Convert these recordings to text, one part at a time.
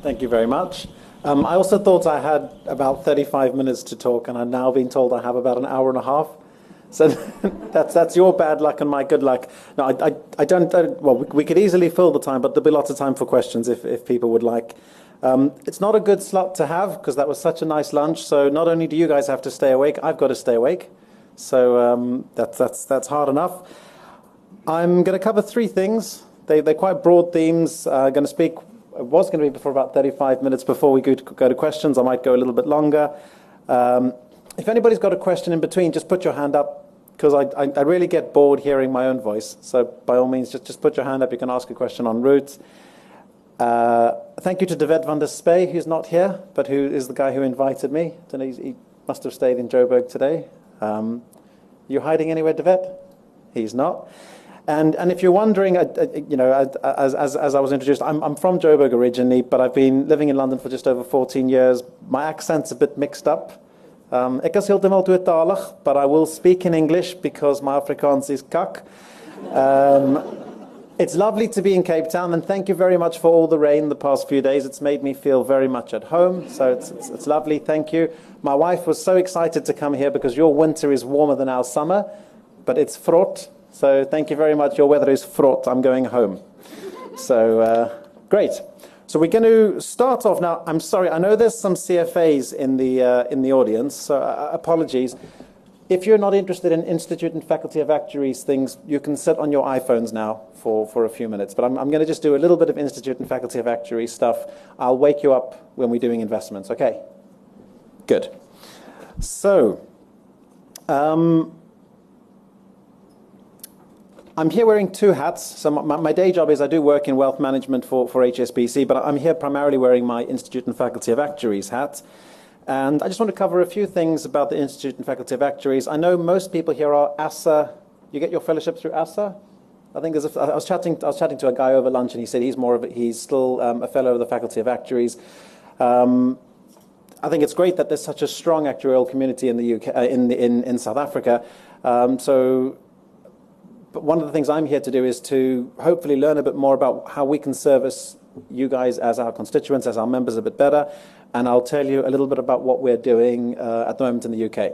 Thank you very much. Um, I also thought I had about 35 minutes to talk, and I've now been told I have about an hour and a half. So that's that's your bad luck and my good luck. No, I, I, I don't, I, well, we, we, could easily fill the time, but there'll be lots of time for questions if, if people would like. Um, it's not a good slot to have because that was such a nice lunch. So not only do you guys have to stay awake, I've got to stay awake. So um, that's, that's, that's hard enough. I'm going to cover three things. They, they're quite broad themes. I'm uh, going to speak was going to be for about 35 minutes before we go to, go to questions. I might go a little bit longer. Um, if anybody's got a question in between, just put your hand up because I, I, I, really get bored hearing my own voice. So by all means, just, just put your hand up. You can ask a question on route. Uh, thank you to David van der Spey, who's not here, but who is the guy who invited me. Know, he must have stayed in Joburg today. Um, you hiding anywhere, David? He's not. And, and if you're wondering, uh, uh, you know, as, as, as I was introduced, I'm, I'm from Joburg originally, but I've been living in London for just over 14 years. My accent's a bit mixed up. Um, is heeltemal tweetalig, but I will speak in English because my Afrikaans is kak. Um, it's lovely to be in Cape Town, and thank you very much for all the rain the past few days. It's made me feel very much at home, so it's, it's, it's lovely. Thank you. My wife was so excited to come here because your winter is warmer than our summer, but it's fraught so thank you very much. Your weather is fraught. I'm going home. So uh, great. So we're going to start off now. I'm sorry. I know there's some CFAs in the uh, in the audience. So uh, apologies. If you're not interested in Institute and Faculty of Actuaries things, you can sit on your iPhones now for, for a few minutes. But I'm, I'm going to just do a little bit of Institute and Faculty of Actuaries stuff. I'll wake you up when we're doing investments. Okay. Good. So. Um, I'm here wearing two hats. So my, my, day job is I do work in wealth management for, for HSBC, but I'm here primarily wearing my Institute and Faculty of Actuaries hat. And I just want to cover a few things about the Institute and Faculty of Actuaries. I know most people here are ASA. You get your fellowship through ASA? I think there's a, I was chatting. I was chatting to a guy over lunch, and he said he's more of a, he's still um, a fellow of the Faculty of Actuaries. Um, I think it's great that there's such a strong actuarial community in the UK, uh, in, in in South Africa. Um, so but one of the things I'm here to do is to hopefully learn a bit more about how we can service you guys as our constituents, as our members a bit better, and I'll tell you a little bit about what we're doing uh, at the moment in the UK.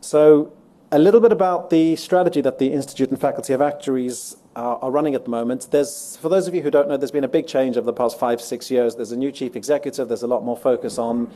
So, a little bit about the strategy that the Institute and Faculty of Actuaries are, are, running at the moment. There's, for those of you who don't know, there's been a big change over the past five, six years. There's a new chief executive. There's a lot more focus on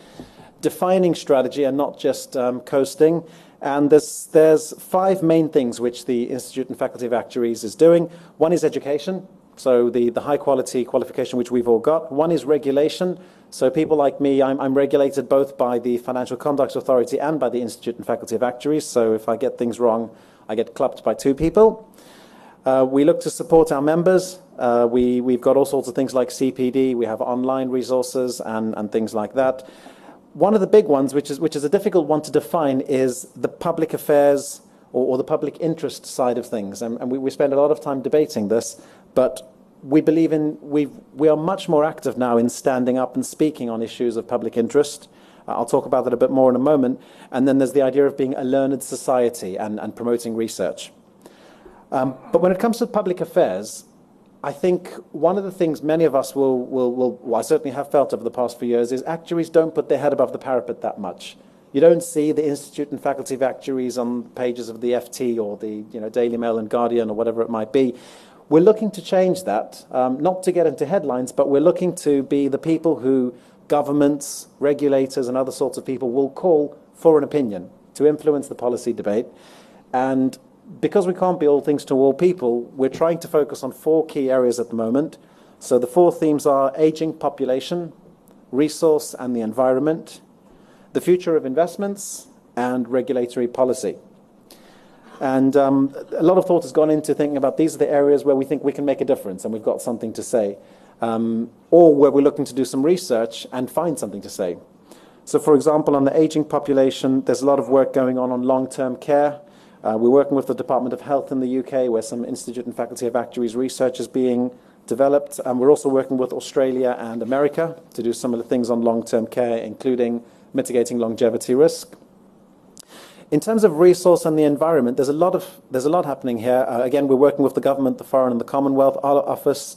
defining strategy and not just um, coasting. And there's, there's five main things which the Institute and Faculty of Actuaries is doing. One is education, so the, the high quality qualification which we've all got. One is regulation. So people like me, I'm, I'm regulated both by the Financial Conduct Authority and by the Institute and Faculty of Actuaries. So if I get things wrong, I get clapped by two people. Uh, we look to support our members. Uh, we, we've got all sorts of things like CPD. We have online resources and, and things like that one of the big ones, which is, which is a difficult one to define, is the public affairs or, or the public interest side of things. And, and we, we, spend a lot of time debating this, but we believe in, we we are much more active now in standing up and speaking on issues of public interest. Uh, I'll talk about that a bit more in a moment. And then there's the idea of being a learned society and, and promoting research. Um, but when it comes to public affairs, I think one of the things many of us will, will, will well, I certainly have felt over the past few years is actuaries don't put their head above the parapet that much. You don't see the Institute and Faculty of Actuaries on pages of the FT or the you know, Daily Mail and Guardian or whatever it might be. We're looking to change that, um, not to get into headlines, but we're looking to be the people who governments, regulators, and other sorts of people will call for an opinion to influence the policy debate. And because we can't be all things to all people, we're trying to focus on four key areas at the moment. So the four themes are aging population, resource and the environment, the future of investments, and regulatory policy. And um, a lot of thought has gone into thinking about these are the areas where we think we can make a difference and we've got something to say, um, or where we're looking to do some research and find something to say. So, for example, on the aging population, there's a lot of work going on on long term care. Uh, we're working with the Department of Health in the UK, where some Institute and Faculty of Actuaries research is being developed. And we're also working with Australia and America to do some of the things on long term care, including mitigating longevity risk. In terms of resource and the environment, there's a lot, of, there's a lot happening here. Uh, again, we're working with the government, the Foreign and the Commonwealth Office.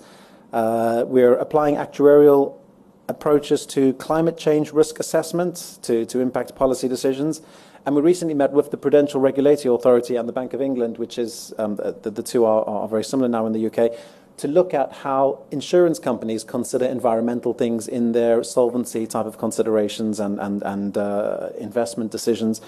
Uh, we're applying actuarial approaches to climate change risk assessment to, to impact policy decisions. And we recently met with the Prudential Regulatory Authority and the Bank of England, which is um, the, the two are, very similar now in the UK, to look at how insurance companies consider environmental things in their solvency type of considerations and, uh, investment decisions.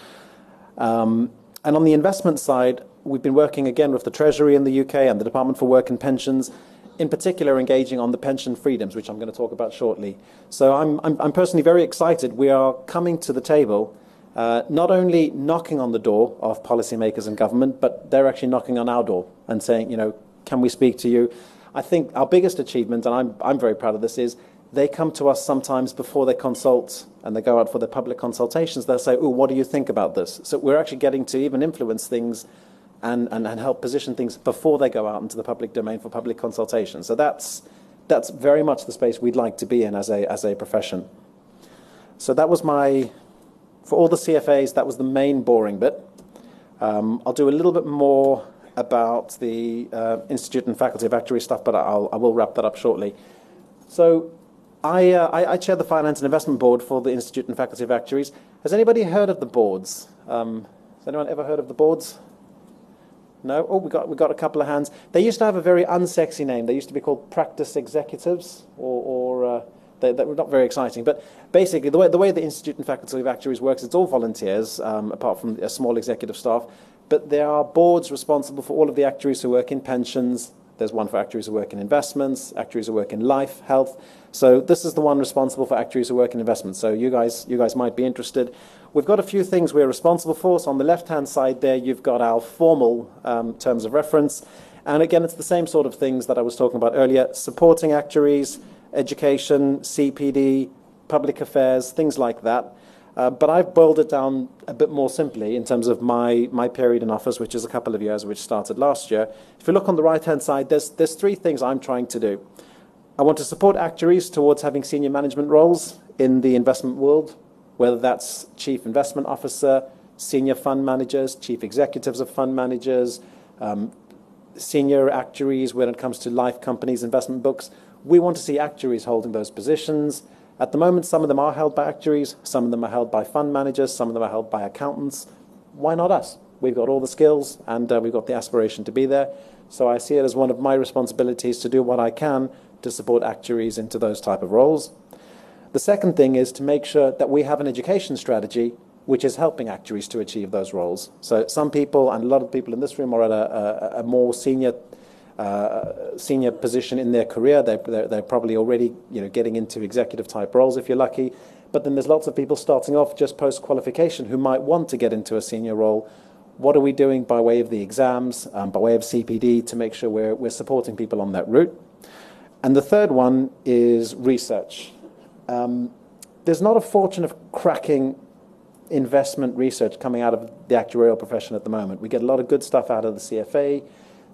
Um, and on the investment side, we've been working again with the Treasury in the UK and the Department for Work and Pensions, in particular engaging on the pension freedoms, which I'm going to talk about shortly. So I'm personally very excited. We are coming to the table, uh, not only knocking on the door of policymakers and government, but they're actually knocking on our door and saying, you know, can we speak to you? I think our biggest achievement, and I'm, I'm very proud of this, is they come to us sometimes before they consult and they go out for their public consultations. They'll say, Oh, what do you think about this? So we're actually getting to even influence things and, and, and help position things before they go out into the public domain for public consultation. So that's, that's very much the space we'd like to be in as a, as a profession. So that was my, for all the CFAs, that was the main boring bit. Um, I'll do a little bit more about the uh, Institute and Faculty of Actuary stuff, but I'll, I will wrap that up shortly. So I, uh, I, I, chair the Finance and Investment Board for the Institute and Faculty of Actuaries. Has anybody heard of the boards? Um, has anyone ever heard of the boards? No? Oh, we got, we got a couple of hands. They used to have a very unsexy name. They used to be called practice executives, or, or uh, they, they, were not very exciting. But basically, the way, the way the Institute and Faculty of Actuaries works, it's all volunteers, um, apart from a small executive staff. But there are boards responsible for all of the actuaries who work in pensions. There's one for actuaries who work in investments, actuaries who work in life, health. So this is the one responsible for actuaries who work in investments. So you guys, you guys might be interested. We've got a few things we're responsible for. So on the left-hand side there, you've got our formal um, terms of reference. And again, it's the same sort of things that I was talking about earlier, supporting actuaries, education, CPD, public affairs, things like that. Uh, but I've boiled it down a bit more simply in terms of my, my period in office, which is a couple of years, which started last year. If you look on the right-hand side, there's, there's three things I'm trying to do. I want to support actuaries towards having senior management roles in the investment world, whether that's chief investment officer, senior fund managers, chief executives of fund managers, um, senior actuaries when it comes to life companies, investment books. We want to see actuaries holding those positions. At the moment, some of them are held by actuaries, some of them are held by fund managers, some of them are held by accountants. Why not us? We've got all the skills and uh, we've got the aspiration to be there. So I see it as one of my responsibilities to do what I can to support actuaries into those type of roles. The second thing is to make sure that we have an education strategy which is helping actuaries to achieve those roles. So some people, and a lot of people in this room, are at a, a, a more senior senior position in their career. They're, probably already you know, getting into executive type roles if you're lucky. But then there's lots of people starting off just post qualification who might want to get into a senior role. What are we doing by way of the exams, um, by way of CPD, to make sure we're, we're supporting people on that route? And the third one is research. Um, there's not a fortune of cracking investment research coming out of the actuarial profession at the moment. We get a lot of good stuff out of the CFA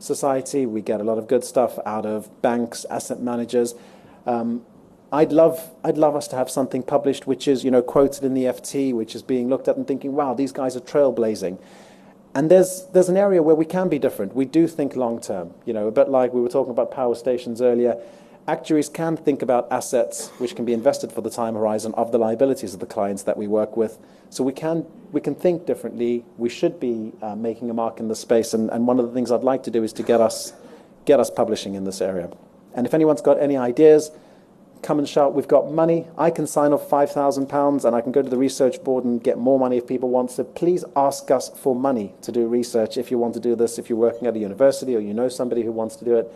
society, we get a lot of good stuff out of banks, asset managers. Um, I'd love, I'd love us to have something published which is, you know, quoted in the FT, which is being looked at and thinking, wow, these guys are trailblazing. And there's, there's an area where we can be different. We do think long term. You know, a bit like we were talking about power stations earlier. Actuaries can think about assets which can be invested for the time horizon of the liabilities of the clients that we work with. So we can, we can think differently. We should be uh, making a mark in the space. And, and one of the things I'd like to do is to get us, get us publishing in this area. And if anyone's got any ideas, come and shout, we've got money. I can sign off £5,000 and I can go to the research board and get more money if people want. So please ask us for money to do research if you want to do this, if you're working at a university or you know somebody who wants to do it.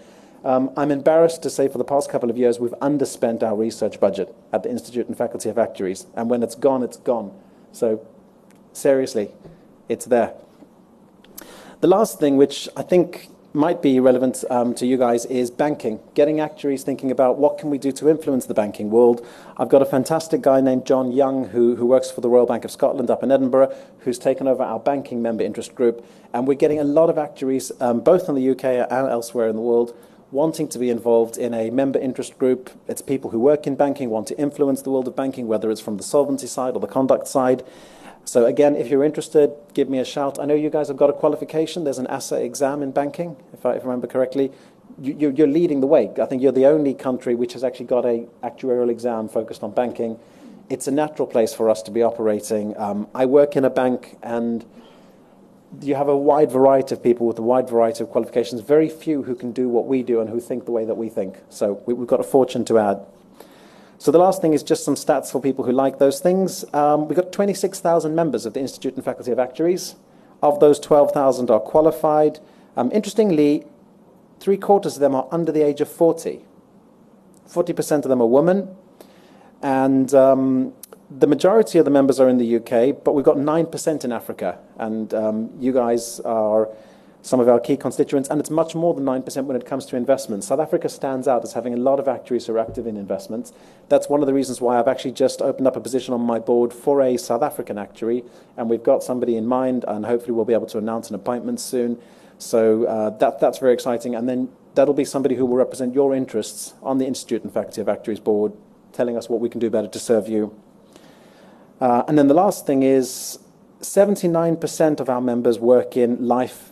Um, I'm embarrassed to say for the past couple of years we've underspent our research budget at the Institute and Faculty of Actuaries. And when it's gone, it's gone. So seriously, it's there. The last thing, which I think might be relevant um, to you guys is banking. Getting actuaries thinking about what can we do to influence the banking world. I've got a fantastic guy named John Young who, who works for the Royal Bank of Scotland up in Edinburgh, who's taken over our banking member interest group. And we're getting a lot of actuaries, um, both in the UK and elsewhere in the world, wanting to be involved in a member interest group. It's people who work in banking, want to influence the world of banking, whether it's from the solvency side or the conduct side. So again, if you're interested, give me a shout. I know you guys have got a qualification. There's an ASA exam in banking, if I, if I remember correctly. you, you're leading the way. I think you're the only country which has actually got an actuarial exam focused on banking. It's a natural place for us to be operating. Um, I work in a bank, and you have a wide variety of people with a wide variety of qualifications. Very few who can do what we do and who think the way that we think. So we, have got a fortune to add. So the last thing is just some stats for people who like those things. Um, we've got 26,000 members of the Institute and Faculty of Actuaries. Of those, 12,000 are qualified. Um, interestingly, three quarters of them are under the age of 40. 40% of them are women. And um, the majority of the members are in the UK, but we've got 9% in Africa. And um, you guys are some of our key constituents, and it's much more than 9% when it comes to investments. South Africa stands out as having a lot of actuaries who are active in investments. That's one of the reasons why I've actually just opened up a position on my board for a South African actuary, and we've got somebody in mind, and hopefully we'll be able to announce an appointment soon. So uh, that, that's very exciting. And then that'll be somebody who will represent your interests on the Institute and Faculty of Actuaries board, telling us what we can do better to serve you. Uh, and then the last thing is 79% of our members work in life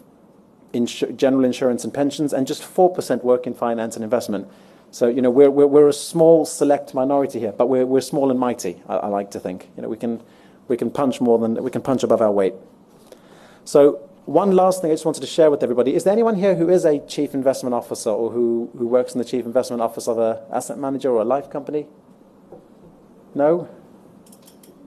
general insurance and pensions, and just 4% work in finance and investment. So, you know, we're, a small, select minority here, but we're, we're small and mighty, I, like to think. You know, we can, we can punch more than, we can punch above our weight. So, one last thing I just wanted to share with everybody. Is there anyone here who is a chief investment officer or who, who works in the chief investment office of an asset manager or a life company? No?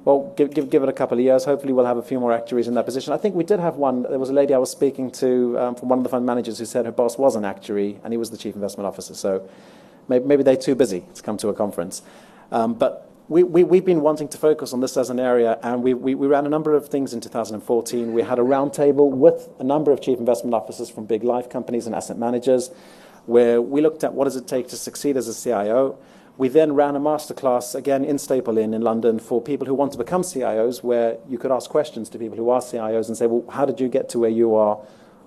Well, give, give, give it a couple of years. Hopefully, we'll have a few more actuaries in that position. I think we did have one. There was a lady I was speaking to um, from one of the fund managers who said her boss was an actuary and he was the chief investment officer. So maybe, maybe they're too busy to come to a conference. Um, but we, we, we've been wanting to focus on this as an area, and we, we, we ran a number of things in 2014. We had a roundtable with a number of chief investment officers from big life companies and asset managers, where we looked at what does it take to succeed as a CIO. We then ran a masterclass again in Staple Inn in London for people who want to become CIOs, where you could ask questions to people who are CIOs and say, "Well, how did you get to where you are?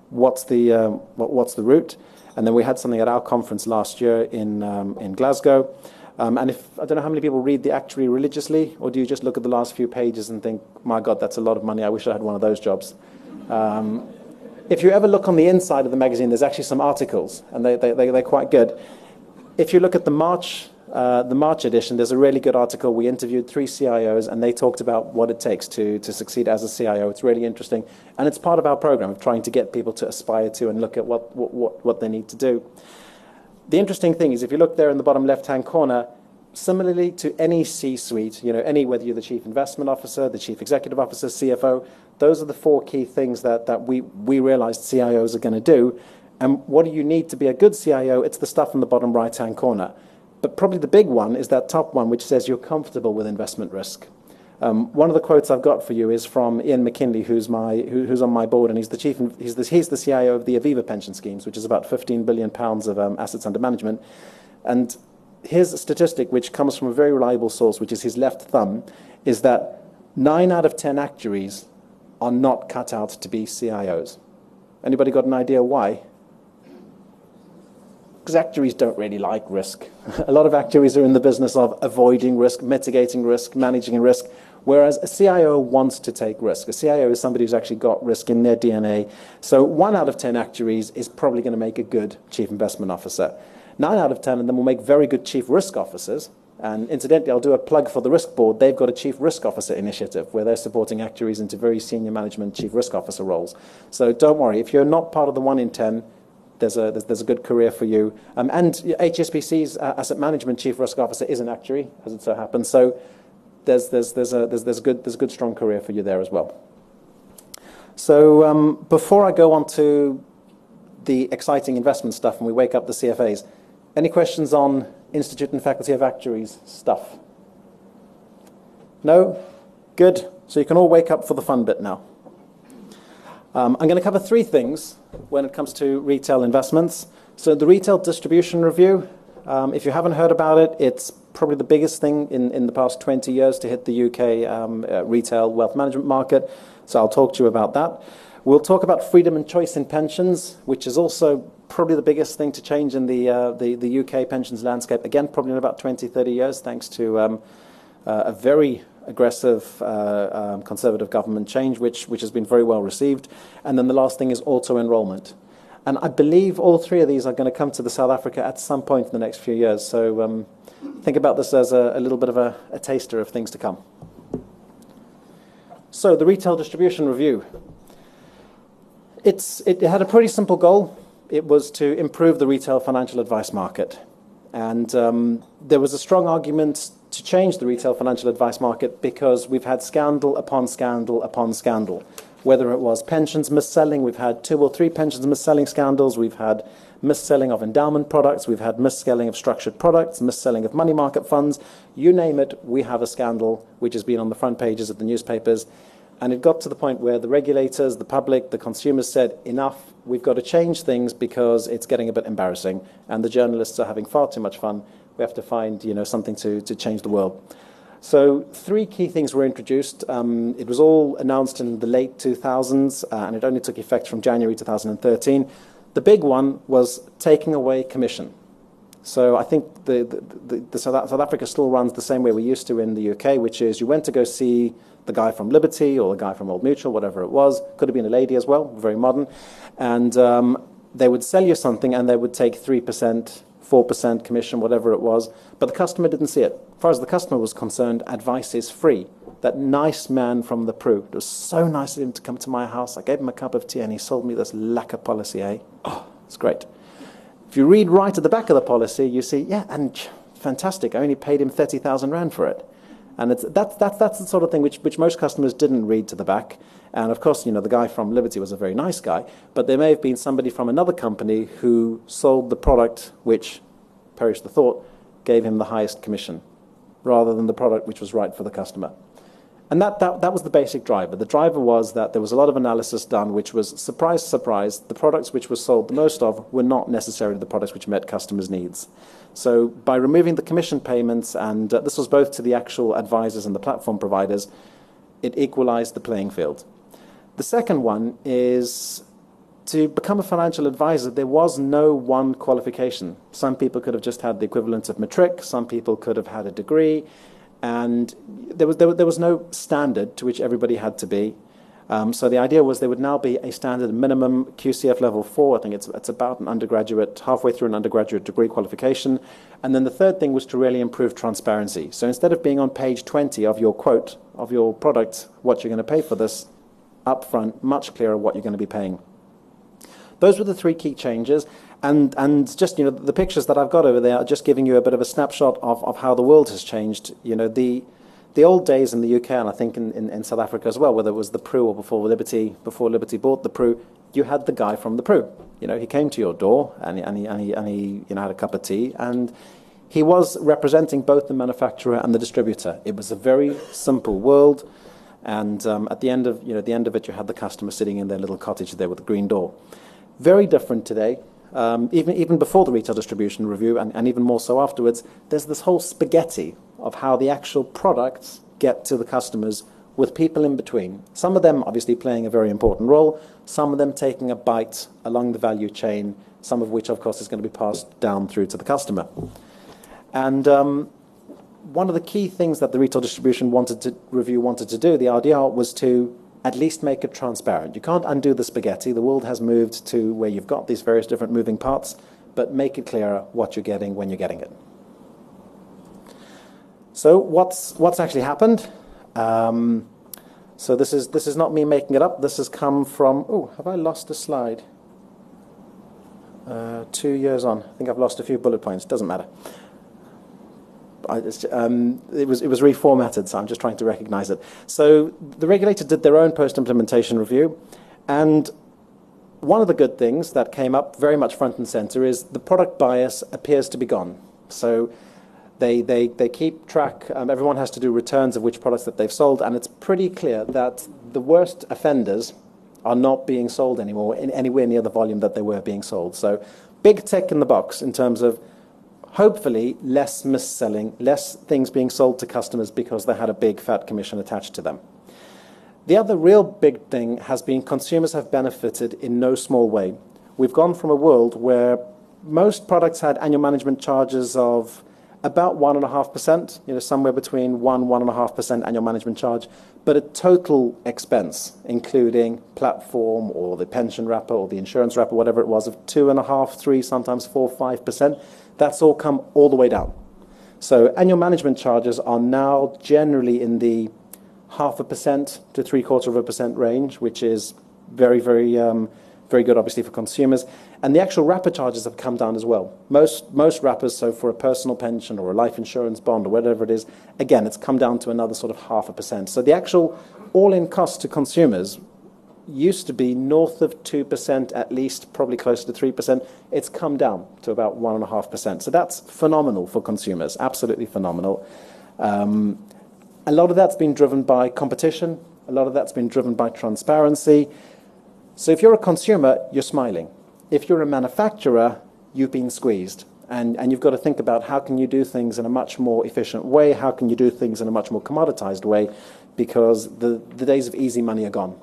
What's the um, what, what's the route?" And then we had something at our conference last year in um, in Glasgow. Um, and if I don't know how many people read the actuary religiously, or do you just look at the last few pages and think, "My God, that's a lot of money. I wish I had one of those jobs." Um, if you ever look on the inside of the magazine, there's actually some articles, and they, they, they, they're quite good. If you look at the March uh, the March edition, there's a really good article. We interviewed three CIOs, and they talked about what it takes to, to succeed as a CIO. It's really interesting. And it's part of our program of trying to get people to aspire to and look at what, what, what they need to do. The interesting thing is, if you look there in the bottom left hand corner, similarly to any C suite, you know, any, whether you're the chief investment officer, the chief executive officer, CFO, those are the four key things that, that we, we realized CIOs are going to do. And what do you need to be a good CIO? It's the stuff in the bottom right hand corner. But probably the big one is that top one, which says you're comfortable with investment risk. Um, one of the quotes I've got for you is from Ian McKinley, who's, my, who, who's on my board, and he's the chief. He's the, he's the CIO of the Aviva pension schemes, which is about 15 billion pounds of um, assets under management. And his statistic, which comes from a very reliable source, which is his left thumb, is that nine out of ten actuaries are not cut out to be CIOs. Anybody got an idea why? Because actuaries don't really like risk. a lot of actuaries are in the business of avoiding risk, mitigating risk, managing risk, whereas a CIO wants to take risk. A CIO is somebody who's actually got risk in their DNA. So one out of 10 actuaries is probably going to make a good chief investment officer. Nine out of 10 of them will make very good chief risk officers. And incidentally, I'll do a plug for the risk board. They've got a chief risk officer initiative where they're supporting actuaries into very senior management chief risk officer roles. So don't worry, if you're not part of the one in 10, there's a, there's, there's a good career for you. Um, and HSBC's uh, asset management chief risk officer is an actuary, as it so happens. So there's, there's, there's, a, there's, there's, good, there's a good, strong career for you there as well. So um, before I go on to the exciting investment stuff and we wake up the CFAs, any questions on Institute and Faculty of Actuaries stuff? No? Good. So you can all wake up for the fun bit now. Um, I'm going to cover three things when it comes to retail investments. So the retail distribution review, um, if you haven't heard about it, it's probably the biggest thing in, in the past 20 years to hit the UK um, uh, retail wealth management market. So I'll talk to you about that. We'll talk about freedom and choice in pensions, which is also probably the biggest thing to change in the, uh, the, the, UK pensions landscape. Again, probably in about 20, 30 years, thanks to um, uh, a very aggressive uh, um, conservative government change, which, which has been very well received. And then the last thing is auto enrollment. And I believe all three of these are going to come to the South Africa at some point in the next few years. So um, think about this as a, a little bit of a, a taster of things to come. So the retail distribution review. It's, it had a pretty simple goal. It was to improve the retail financial advice market. And um, there was a strong argument to change the retail financial advice market because we've had scandal upon scandal upon scandal. Whether it was pensions mis-selling, we've had two or three pensions mis-selling scandals, we've had mis-selling of endowment products, we've had mis-selling of structured products, mis-selling of money market funds. You name it, we have a scandal which has been on the front pages of the newspapers. And it got to the point where the regulators, the public, the consumers said, enough, we've got to change things because it's getting a bit embarrassing. And the journalists are having far too much fun. We have to find you know, something to, to change the world. So three key things were introduced. Um, it was all announced in the late 2000s, uh, and it only took effect from January 2013. The big one was taking away commission. So I think the, the, the, the South, South Africa still runs the same way we used to in the UK, which is you went to go see the guy from Liberty or the guy from Old Mutual, whatever it was. Could have been a lady as well, very modern. And um, they would sell you something and they would take 3%, 4% commission, whatever it was. But the customer didn't see it. As far as the customer was concerned, advice is free. That nice man from the Pru, it was so nice of him to come to my house. I gave him a cup of tea and he sold me this lekker policy, eh? Oh, it's great. If you read right at the back of the policy, you see, yeah, and fantastic, I only paid him 30,000 Rand for it. And it's, that's, that's, that's the sort of thing which, which most customers didn't read to the back. And of course, you know, the guy from Liberty was a very nice guy, but there may have been somebody from another company who sold the product which, perish the thought, gave him the highest commission, rather than the product which was right for the customer. And that, that, that was the basic driver. The driver was that there was a lot of analysis done, which was surprise, surprise, the products which were sold the most of were not necessarily the products which met customers' needs. So by removing the commission payments, and uh, this was both to the actual advisors and the platform providers, it equalized the playing field. The second one is to become a financial advisor, there was no one qualification. Some people could have just had the equivalent of matric, some people could have had a degree, and there was, there, there was no standard to which everybody had to be. Um, so the idea was there would now be a standard minimum QCF level four. I think it's, it's about an undergraduate, halfway through an undergraduate degree qualification. And then the third thing was to really improve transparency. So instead of being on page 20 of your quote of your product, what you're going to pay for this, upfront, much clearer what you're going to be paying. Those were the three key changes. And, and just, you know, the pictures that I've got over there are just giving you a bit of a snapshot of, of how the world has changed. You know, the, the old days in the UK, and I think in, in, in South Africa as well, whether it was the Pru or before Liberty, before Liberty bought the Pru, you had the guy from the Pru. You know, he came to your door and he, and he, and he, and he you know, had a cup of tea, and he was representing both the manufacturer and the distributor. It was a very simple world, and um, at the end of you know the end of it, you had the customer sitting in their little cottage there with the green door. Very different today. Um, even, even before the retail distribution review, and, and even more so afterwards, there's this whole spaghetti of how the actual products get to the customers with people in between. Some of them obviously playing a very important role, some of them taking a bite along the value chain, some of which, of course, is going to be passed down through to the customer. And um, one of the key things that the retail distribution wanted to review wanted to do, the RDR, was to at least make it transparent. You can't undo the spaghetti. The world has moved to where you've got these various different moving parts, but make it clearer what you're getting when you're getting it. So what's, what's actually happened? Um, so this is, this is not me making it up. This has come from, oh, have I lost a slide? Uh, two years on. I think I've lost a few bullet points. Doesn't matter. I, um, it, was, it was reformatted, so I'm just trying to recognize it. So the regulator did their own post-implementation review, and one of the good things that came up very much front and center is the product bias appears to be gone. So they, they, they keep track, um, everyone has to do returns of which products that they've sold, and it's pretty clear that the worst offenders are not being sold anymore in anywhere near the volume that they were being sold. So big tick in the box in terms of hopefully less mis-selling, less things being sold to customers because they had a big fat commission attached to them. The other real big thing has been consumers have benefited in no small way. We've gone from a world where most products had annual management charges of about 1.5%, you know, somewhere between 1%-1.5% annual management charge, but a total expense, including platform or the pension wrapper or the insurance wrapper, whatever it was, of 2.5%, 3%, sometimes 4, 5%. That's all come all the way down. So annual management charges are now generally in the 0.5% to 0.75% range, which is very, very, um, very good, obviously, for consumers. And the actual wrapper charges have come down as well. Most wrappers, so for a personal pension or a life insurance bond or whatever it is, again, it's come down to another sort of 0.5%. So the actual all-in cost to consumers used to be north of 2%, at least, probably closer to 3%. It's come down to about 1.5%. So that's phenomenal for consumers, absolutely phenomenal. Um, a lot of that's been driven by competition. A lot of that's been driven by transparency. So if you're a consumer, you're smiling. If you're a manufacturer, you've been squeezed. And, and you've got to think about how can you do things in a much more efficient way, how can you do things in a much more commoditized way, because the days of easy money are gone.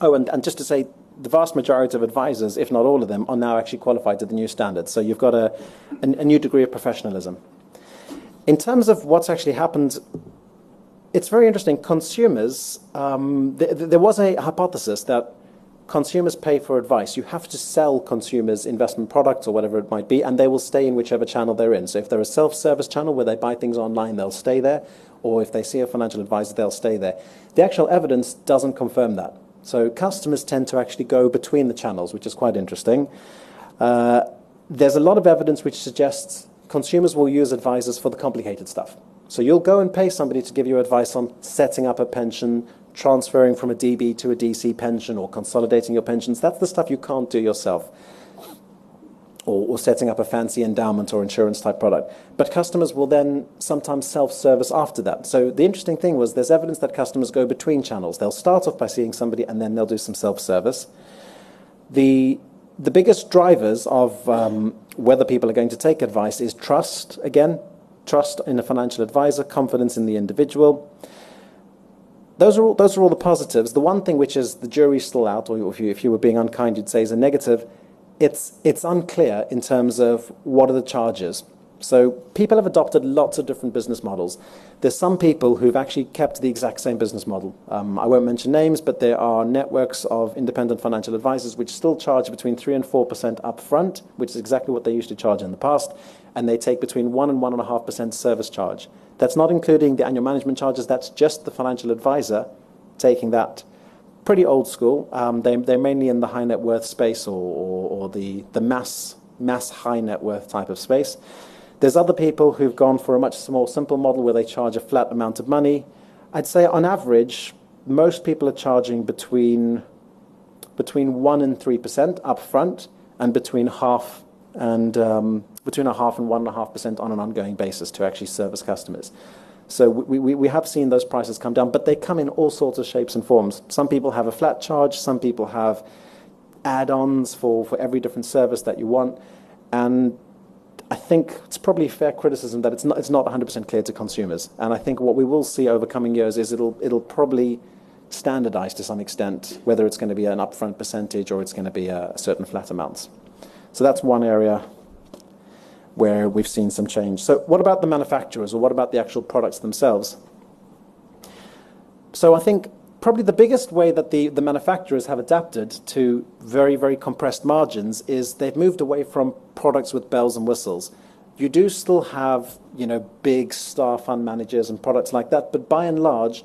Oh, and, and just to say, the vast majority of advisors, if not all of them, are now actually qualified to the new standards. So you've got a new degree of professionalism. In terms of what's actually happened, it's very interesting. Consumers, um, there was a hypothesis that consumers pay for advice. You have to sell consumers investment products or whatever it might be, and they will stay in whichever channel they're in. So if they're a self-service channel where they buy things online, they'll stay there. Or if they see a financial advisor, they'll stay there. The actual evidence doesn't confirm that. So customers tend to actually go between the channels, which is quite interesting. Uh, there's a lot of evidence which suggests consumers will use advisors for the complicated stuff. So you'll go and pay somebody to give you advice on setting up a pension, transferring from a DB to a DC pension, or consolidating your pensions. That's the stuff you can't do yourself, or setting up a fancy endowment or insurance-type product. But customers will then sometimes self-service after that. So the interesting thing was there's evidence that customers go between channels. They'll start off by seeing somebody, and then they'll do some self-service. The the biggest drivers of um, whether people are going to take advice is trust, again, trust in a financial advisor, confidence in the individual. Those are all the positives. The one thing which is the jury's still out, or if you were being unkind, you'd say is a negative, it's unclear in terms of what are the charges. So people have adopted lots of different business models. There's some people who've actually kept the exact same business model. Um, I won't mention names, but there are networks of independent financial advisors which still charge between 3 and 4% upfront, which is exactly what they used to charge in the past. And they take between 1% and 1.5% service charge. That's not including the annual management charges. That's just the financial advisor taking that. Pretty old school. Um, they, they're mainly in the high net worth space or or the the mass mass high net worth type of space. There's other people who've gone for a much more simple model where they charge a flat amount of money. I'd say on average, most people are charging between between 1% and 3% upfront and between 0.5% and um, 1.5% on an ongoing basis to actually service customers. So we we have seen those prices come down, but they come in all sorts of shapes and forms. Some people have a flat charge. Some people have add-ons for for every different service that you want. And I think it's probably fair criticism that it's not it's not 100% clear to consumers. And I think what we will see over coming years is it'll it'll probably standardize to some extent, whether it's going to be an upfront percentage or it's going to be a certain flat amount. That's one area where we've seen some change. So what about the manufacturers or what about the actual products themselves? So I think probably the biggest way that the the manufacturers have adapted to very, very compressed margins is they've moved away from products with bells and whistles. You do still have you know, big star fund managers and products like that, but by and large,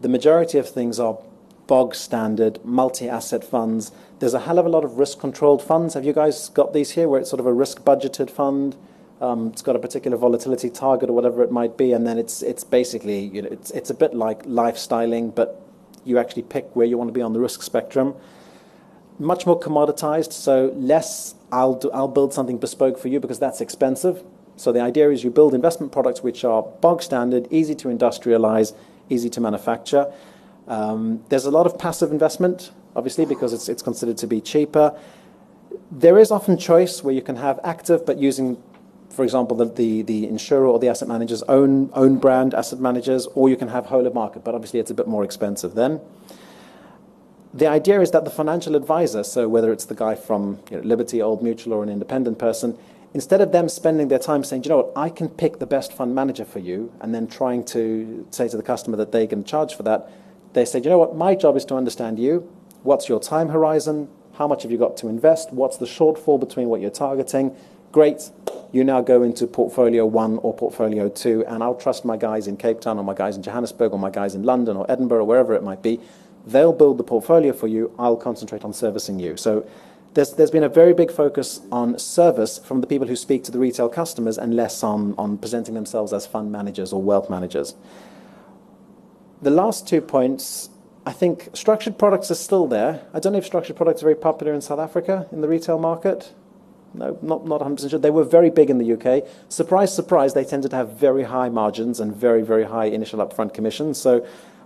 the majority of things are bog standard multi-asset funds. There's a hell of a lot of risk-controlled funds. Have you guys got these here where it's sort of a risk-budgeted fund? Um, it's got a particular volatility target or whatever it might be. And then it's it's basically, you know it's it's a bit like lifestyling, but you actually pick where you want to be on the risk spectrum. Much more commoditized, so less I'll do, I'll build something bespoke for you because that's expensive. So the idea is you build investment products which are bog standard, easy to industrialize, easy to manufacture. Um, there's a lot of passive investment, obviously, because it's considered to be cheaper. There is often choice where you can have active, but using, for example, the insurer or the asset manager's own brand asset managers, or you can have whole of market, but obviously, it's a bit more expensive then. the idea is that the financial advisor, so whether it's the guy from Liberty, Old Mutual, or an independent person, instead of them spending their time saying, you know what, I can pick the best fund manager for you, and then trying to say to the customer that they can charge for that, they said, you know what, my job is to understand you. What's your time horizon? How much have you got to invest? What's the shortfall between what you're targeting? Great. You now go into portfolio one or portfolio two, and I'll trust my guys in Cape Town or my guys in Johannesburg or my guys in London or Edinburgh or wherever it might be. They'll build the portfolio for you. I'll concentrate on servicing you. So there's, there's been a very big focus on service from the people who speak to the retail customers and less on, on presenting themselves as fund managers or wealth managers. The last two points, I think structured products are still there. I don't know if structured products are very popular in South Africa in the retail market. No, not, not 100% sure. They were very big in the UK. Surprise, surprise, they tended to have very high margins and very, very high initial upfront commissions. So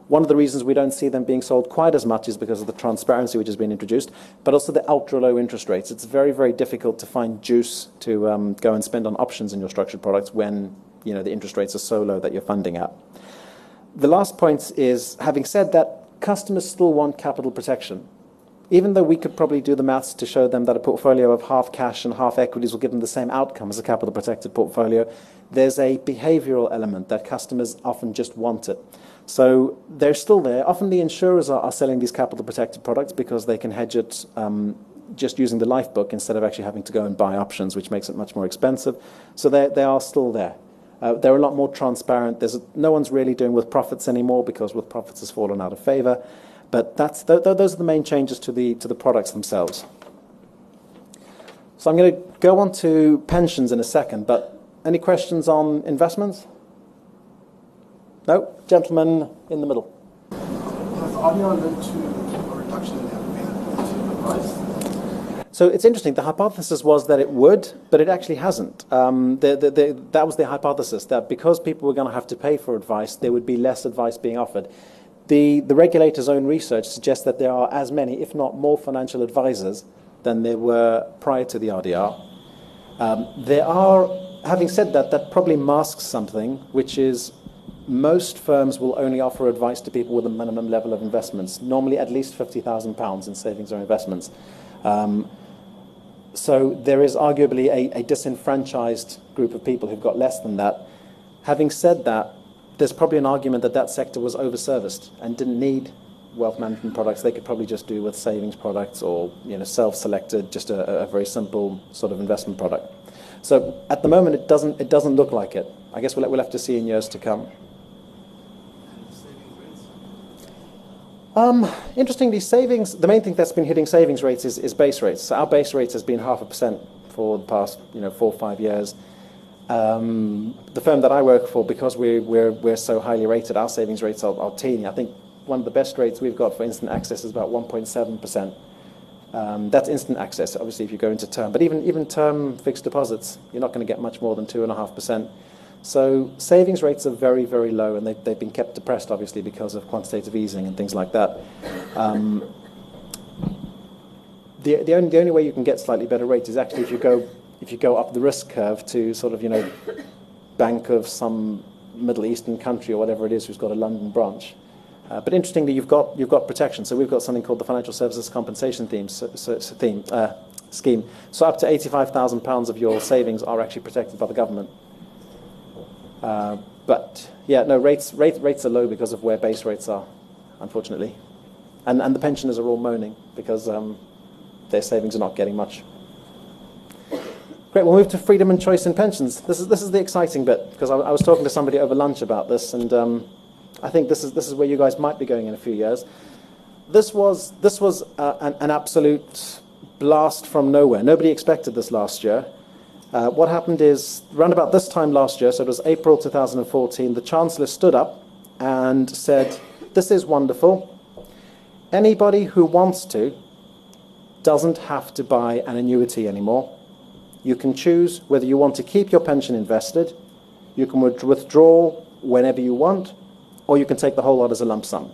one of the reasons we don't see them being sold quite as much is because of the transparency which has been introduced, but also the ultra low interest rates. It's very, very difficult to find juice to um, go and spend on options in your structured products when you know the interest rates are so low that you're funding at. The last point is having said that, customers still want capital protection even though we could probably do the maths to show them that a portfolio of half cash and half equities will give them the same outcome as a capital protected portfolio, there's a behavioral element that customers often just want it. So they're still there. Often the insurers are, are selling these capital protected products because they can hedge it um, just using the life book instead of actually having to go and buy options, which makes it much more expensive. So they, they are still there. Uh, they're a lot more transparent. There's a, no one's really doing with profits anymore because with profits has fallen out of favor. But that's, th th those are the main changes to the, to the products themselves. So I'm going to go on to pensions in a second, but any questions on investments? No? Gentleman in the middle. Has led to a reduction in the price? So it's interesting. The hypothesis was that it would, but it actually hasn't. Um, the, the, the, that was the hypothesis that because people were going to have to pay for advice, there would be less advice being offered. The, the regulator's own research suggests that there are as many, if not more, financial advisors than there were prior to the RDR. Um, there are, having said that, that probably masks something, which is most firms will only offer advice to people with a minimum level of investments, normally at least £50,000 in savings or investments. Um, so there is arguably a, a disenfranchised group of people who've got less than that. Having said that, there's probably an argument that that sector was overserviced and didn't need wealth management products. They could probably just do with savings products or you know self-selected, just a, a very simple sort of investment product. So at the moment, it doesn't it doesn't look like it. I guess we'll we'll have to see in years to come. Um, interestingly, savings, the main thing that's been hitting savings rates is, is base rates. So our base rate has been half a percent for the past you know, four or five years. Um, the firm that I work for, because we're, we're, we're so highly rated, our savings rates are, are teeny. I think one of the best rates we've got for instant access is about 1.7%. Um, that's instant access, obviously, if you go into term. But even, even term fixed deposits, you're not going to get much more than 2.5%. So savings rates are very, very low, and they've, they've been kept depressed, obviously, because of quantitative easing and things like that. Um, the, the, only, the only way you can get slightly better rates is actually if you go if you go up the risk curve to sort of, you know, bank of some Middle Eastern country or whatever it is who's got a London branch. Uh, but interestingly, you've got, you've got protection. So we've got something called the Financial Services Compensation theme, so, so, so theme, uh, Scheme. So up to £85,000 of your savings are actually protected by the government. Uh, but yeah, no, rates, rate, rates are low because of where base rates are, unfortunately. And, and the pensioners are all moaning because um, their savings are not getting much. Great, we'll move to freedom and choice in pensions. This is, this is the exciting bit, because I, was talking to somebody over lunch about this, and um, I think this is, this is where you guys might be going in a few years. This was, this was uh, an, absolute blast from nowhere. Nobody expected this last year. Uh, what happened is, around about this time last year, so it was April 2014, the Chancellor stood up and said, This is wonderful. Anybody who wants to doesn't have to buy an annuity anymore you can choose whether you want to keep your pension invested, you can withdraw whenever you want, or you can take the whole lot as a lump sum.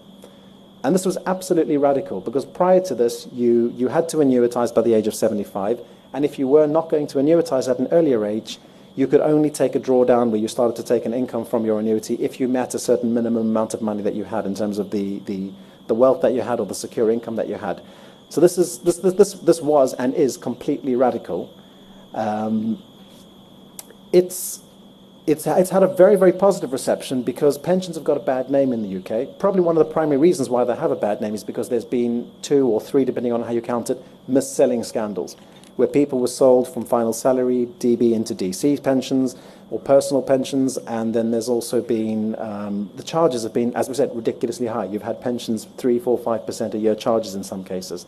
And this was absolutely radical because prior to this, you, you had to annuitize by the age of 75. And if you were not going to annuitize at an earlier age, you could only take a drawdown where you started to take an income from your annuity if you met a certain minimum amount of money that you had in terms of the, the, the wealth that you had or the secure income that you had. So this, is, this, this, this, was and is completely radical. Um, it's, it's, it's had a very, very positive reception because pensions have got a bad name in the UK. Probably one of the primary reasons why they have a bad name is because there's been two or three, depending on how you count it, mis-selling scandals where people were sold from final salary, DB into DC pensions or personal pensions, and then there's also been um, the charges have been, as we said, ridiculously high. You've had pensions three, four, five percent a year charges in some cases.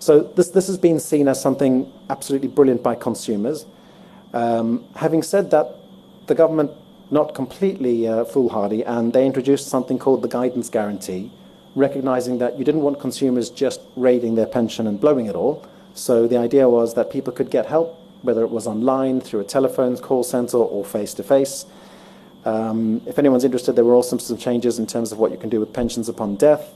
So this this has been seen as something absolutely brilliant by consumers. Um, having said that, the government not completely uh, foolhardy, and they introduced something called the guidance guarantee, recognizing that you didn't want consumers just raiding their pension and blowing it all. So the idea was that people could get help, whether it was online, through a telephone call center, or face to face. If anyone's interested, there were also some changes in terms of what you can do with pensions upon death.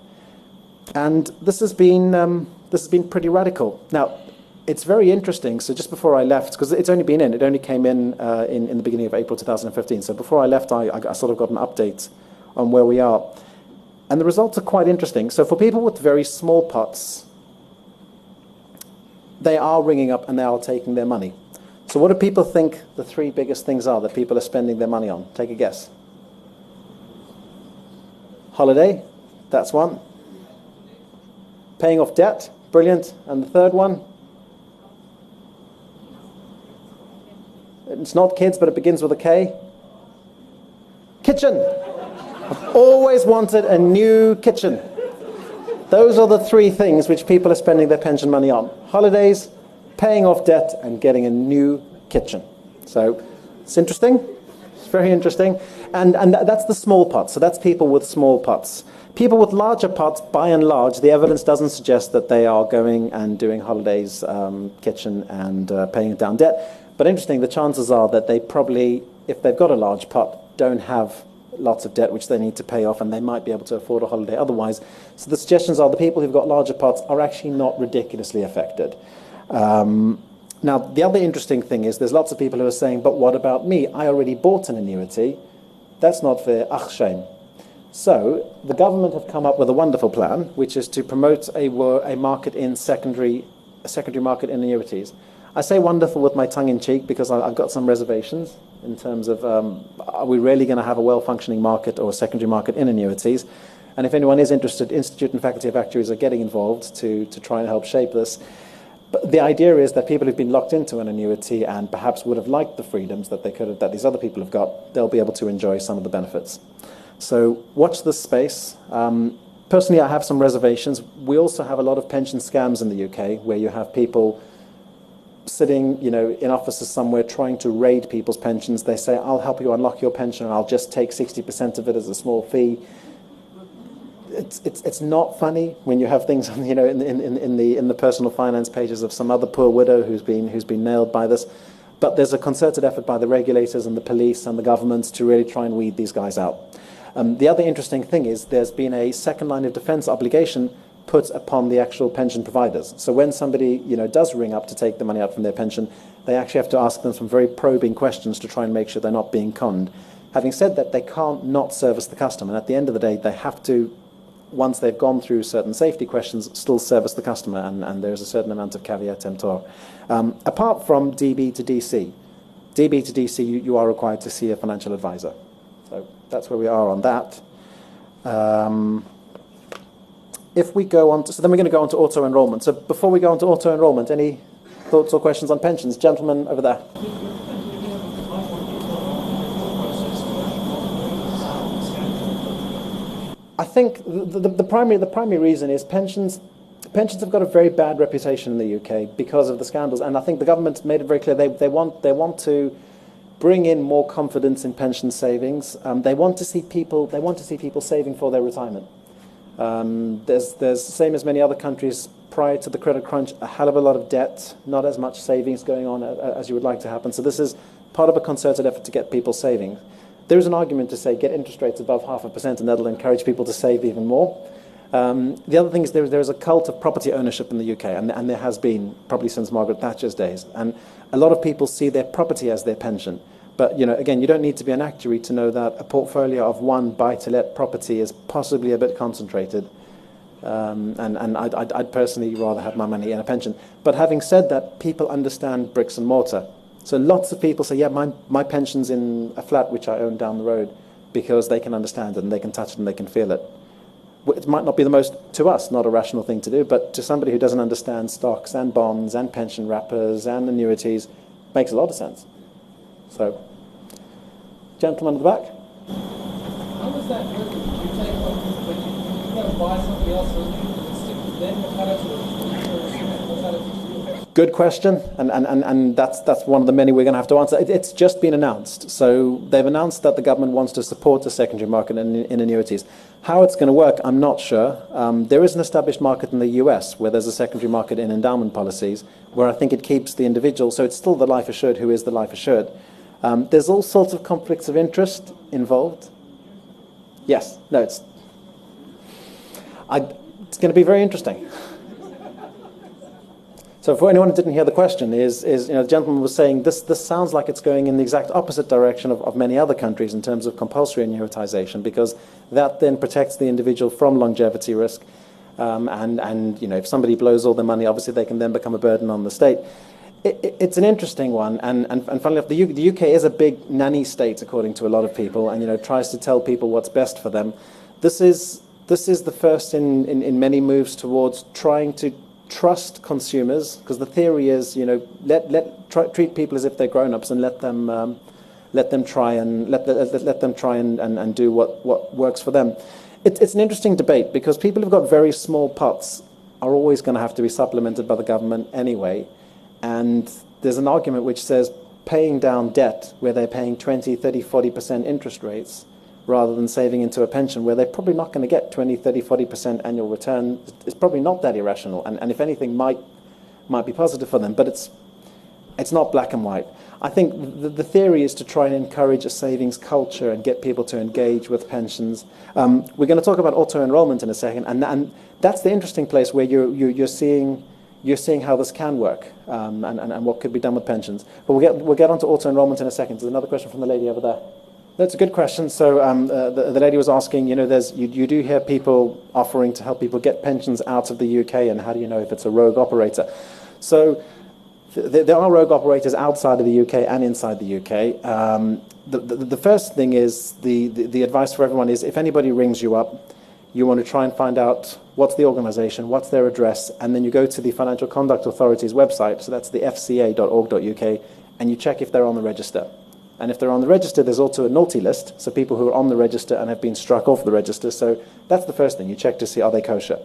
And this has been, um, this has been pretty radical. Now, it's very interesting. So just before I left, because it's only been in, it only came in, uh, in the beginning of April 2015. So before I left, I sort of got an update on where we are. And the results are quite interesting. So for people with very small pots, they are ringing up and they are taking their money. So, what do people think the three biggest things are that people are spending their money on? Take a guess. Holiday, that's one. Paying off debt, brilliant. And the third one? It's not kids, but it begins with a K. Kitchen. I've always wanted a new kitchen. Those are the three things which people are spending their pension money on holidays, paying off debt, and getting a new kitchen. So it's interesting. It's very interesting. And, and that's the small pots. So that's people with small pots. People with larger pots, by and large, the evidence doesn't suggest that they are going and doing holidays, um, kitchen, and uh, paying down debt. But interesting, the chances are that they probably, if they've got a large pot, don't have lots of debt which they need to pay off, and they might be able to afford a holiday otherwise. So the suggestions are the people who've got larger pots are actually not ridiculously affected. Um, now, the other interesting thing is there's lots of people who are saying, but what about me? I already bought an annuity. That's not fair. Ach, shame. So the government have come up with a wonderful plan, which is to promote a, a market in secondary, a secondary market in annuities. I say wonderful with my tongue in cheek because I've got some reservations in terms of um, are we really going to have a well functioning market or a secondary market in annuities? And if anyone is interested, Institute and Faculty of Actuaries are getting involved to, to try and help shape this. But the idea is that people who've been locked into an annuity and perhaps would have liked the freedoms that they could have, that these other people have got, they'll be able to enjoy some of the benefits. So watch this space. Um, personally, I have some reservations. We also have a lot of pension scams in the UK where you have people sitting, you know, in offices somewhere trying to raid people's pensions. They say, "I'll help you unlock your pension, and I'll just take 60% of it as a small fee." It's, it's, it's not funny when you have things, you know, in, in, in, the, in the personal finance pages of some other poor widow who's been, who's been nailed by this. But there's a concerted effort by the regulators and the police and the governments to really try and weed these guys out. Um, the other interesting thing is there's been a second line of defense obligation put upon the actual pension providers. So when somebody you know, does ring up to take the money out from their pension, they actually have to ask them some very probing questions to try and make sure they're not being conned. Having said that, they can't not service the customer. And at the end of the day, they have to, once they've gone through certain safety questions, still service the customer. And, and there's a certain amount of caveat emptor. Um, apart from DB to DC, DB to DC, you, you, are required to see a financial advisor. So that's where we are on that. Um, if we go on to, so then we're going to go on to auto enrollment. So before we go on to auto enrollment, any thoughts or questions on pensions? Gentlemen over there. I think the, the, the, primary, the primary reason is pensions, pensions have got a very bad reputation in the UK because of the scandals. And I think the government made it very clear they, they, want, they want to bring in more confidence in pension savings. Um, they, want to see people, they want to see people saving for their retirement. Um, there's, there's the same as many other countries prior to the credit crunch, a hell of a lot of debt, not as much savings going on as you would like to happen. So this is part of a concerted effort to get people saving. There is an argument to say get interest rates above half a percent and that'll encourage people to save even more. Um, the other thing is there, there is a cult of property ownership in the UK, and, and there has been probably since Margaret Thatcher's days. And a lot of people see their property as their pension. But you know, again, you don't need to be an actuary to know that a portfolio of one buy-to-let property is possibly a bit concentrated. Um, and and I'd, I'd, I'd, personally rather have my money in a pension. But having said that, people understand bricks and mortar. So lots of people say, yeah, my, my pension's in a flat which I own down the road because they can understand it and they can touch it and they can feel it. It might not be the most, to us, not a rational thing to do, but to somebody who doesn't understand stocks and bonds and pension wrappers and annuities, makes a lot of sense. So, gentleman at the back. How does that work? You take you, you buy somebody else's stick, then the cut it to Good question, and, and, and, and that's, that's one of the many we're going to have to answer. It, it's just been announced. So they've announced that the government wants to support the secondary market in, in annuities. How it's going to work, I'm not sure. Um, there is an established market in the US where there's a secondary market in endowment policies where I think it keeps the individual, so it's still the life assured who is the life assured. Um, there's all sorts of conflicts of interest involved. Yes, no, it's, I, it's going to be very interesting. So for anyone who didn't hear the question, is, is you know, the gentleman was saying this, this sounds like it's going in the exact opposite direction of, of many other countries in terms of compulsory annuitization, because that then protects the individual from longevity risk. Um, and, and you know, if somebody blows all their money, obviously they can then become a burden on the state. It, it, it's an interesting one, and, and, and funnily enough, the, U, the UK is a big nanny state, according to a lot of people, and you know, tries to tell people what's best for them. This is, this is the first in, in, in many moves towards trying to trust consumers because the theory is, you know, let, let try, treat people as if they're grown-ups and let them um, let them try and let, let, let, them try and, and, and do what, what works for them. It, it's an interesting debate because people who've got very small pots are always going to have to be supplemented by the government anyway. And there's an argument which says paying down debt where they're paying 20, 30, 40% interest rates rather than saving into a pension where they're probably not going to get 20, 30, 40% annual return. is probably not that irrational, and, and if anything, might, might be positive for them, but it's, it's not black and white. I think the, the theory is to try and encourage a savings culture and get people to engage with pensions. Um, we're going to talk about auto enrollment in a second, and, and that's the interesting place where you're, you're, you're seeing you're seeing how this can work um, and, and, and what could be done with pensions. But we'll get, we'll get on to auto enrollment in a second. There's another question from the lady over there. That's a good question. So um, uh, the, the, lady was asking, you know, there's, you, you do hear people offering to help people get pensions out of the UK, and how do you know if it's a rogue operator? So th- there are rogue operators outside of the UK and inside the UK. Um, the, the, the, first thing is, the, the, the advice for everyone is if anybody rings you up, you want to try and find out what's the organization, what's their address, and then you go to the Financial Conduct Authority's website, so that's the fca.org.uk, and you check if they're on the register. And if they're on the register, there's also a naughty list, so people who are on the register and have been struck off the register. So that's the first thing. You check to see are they kosher.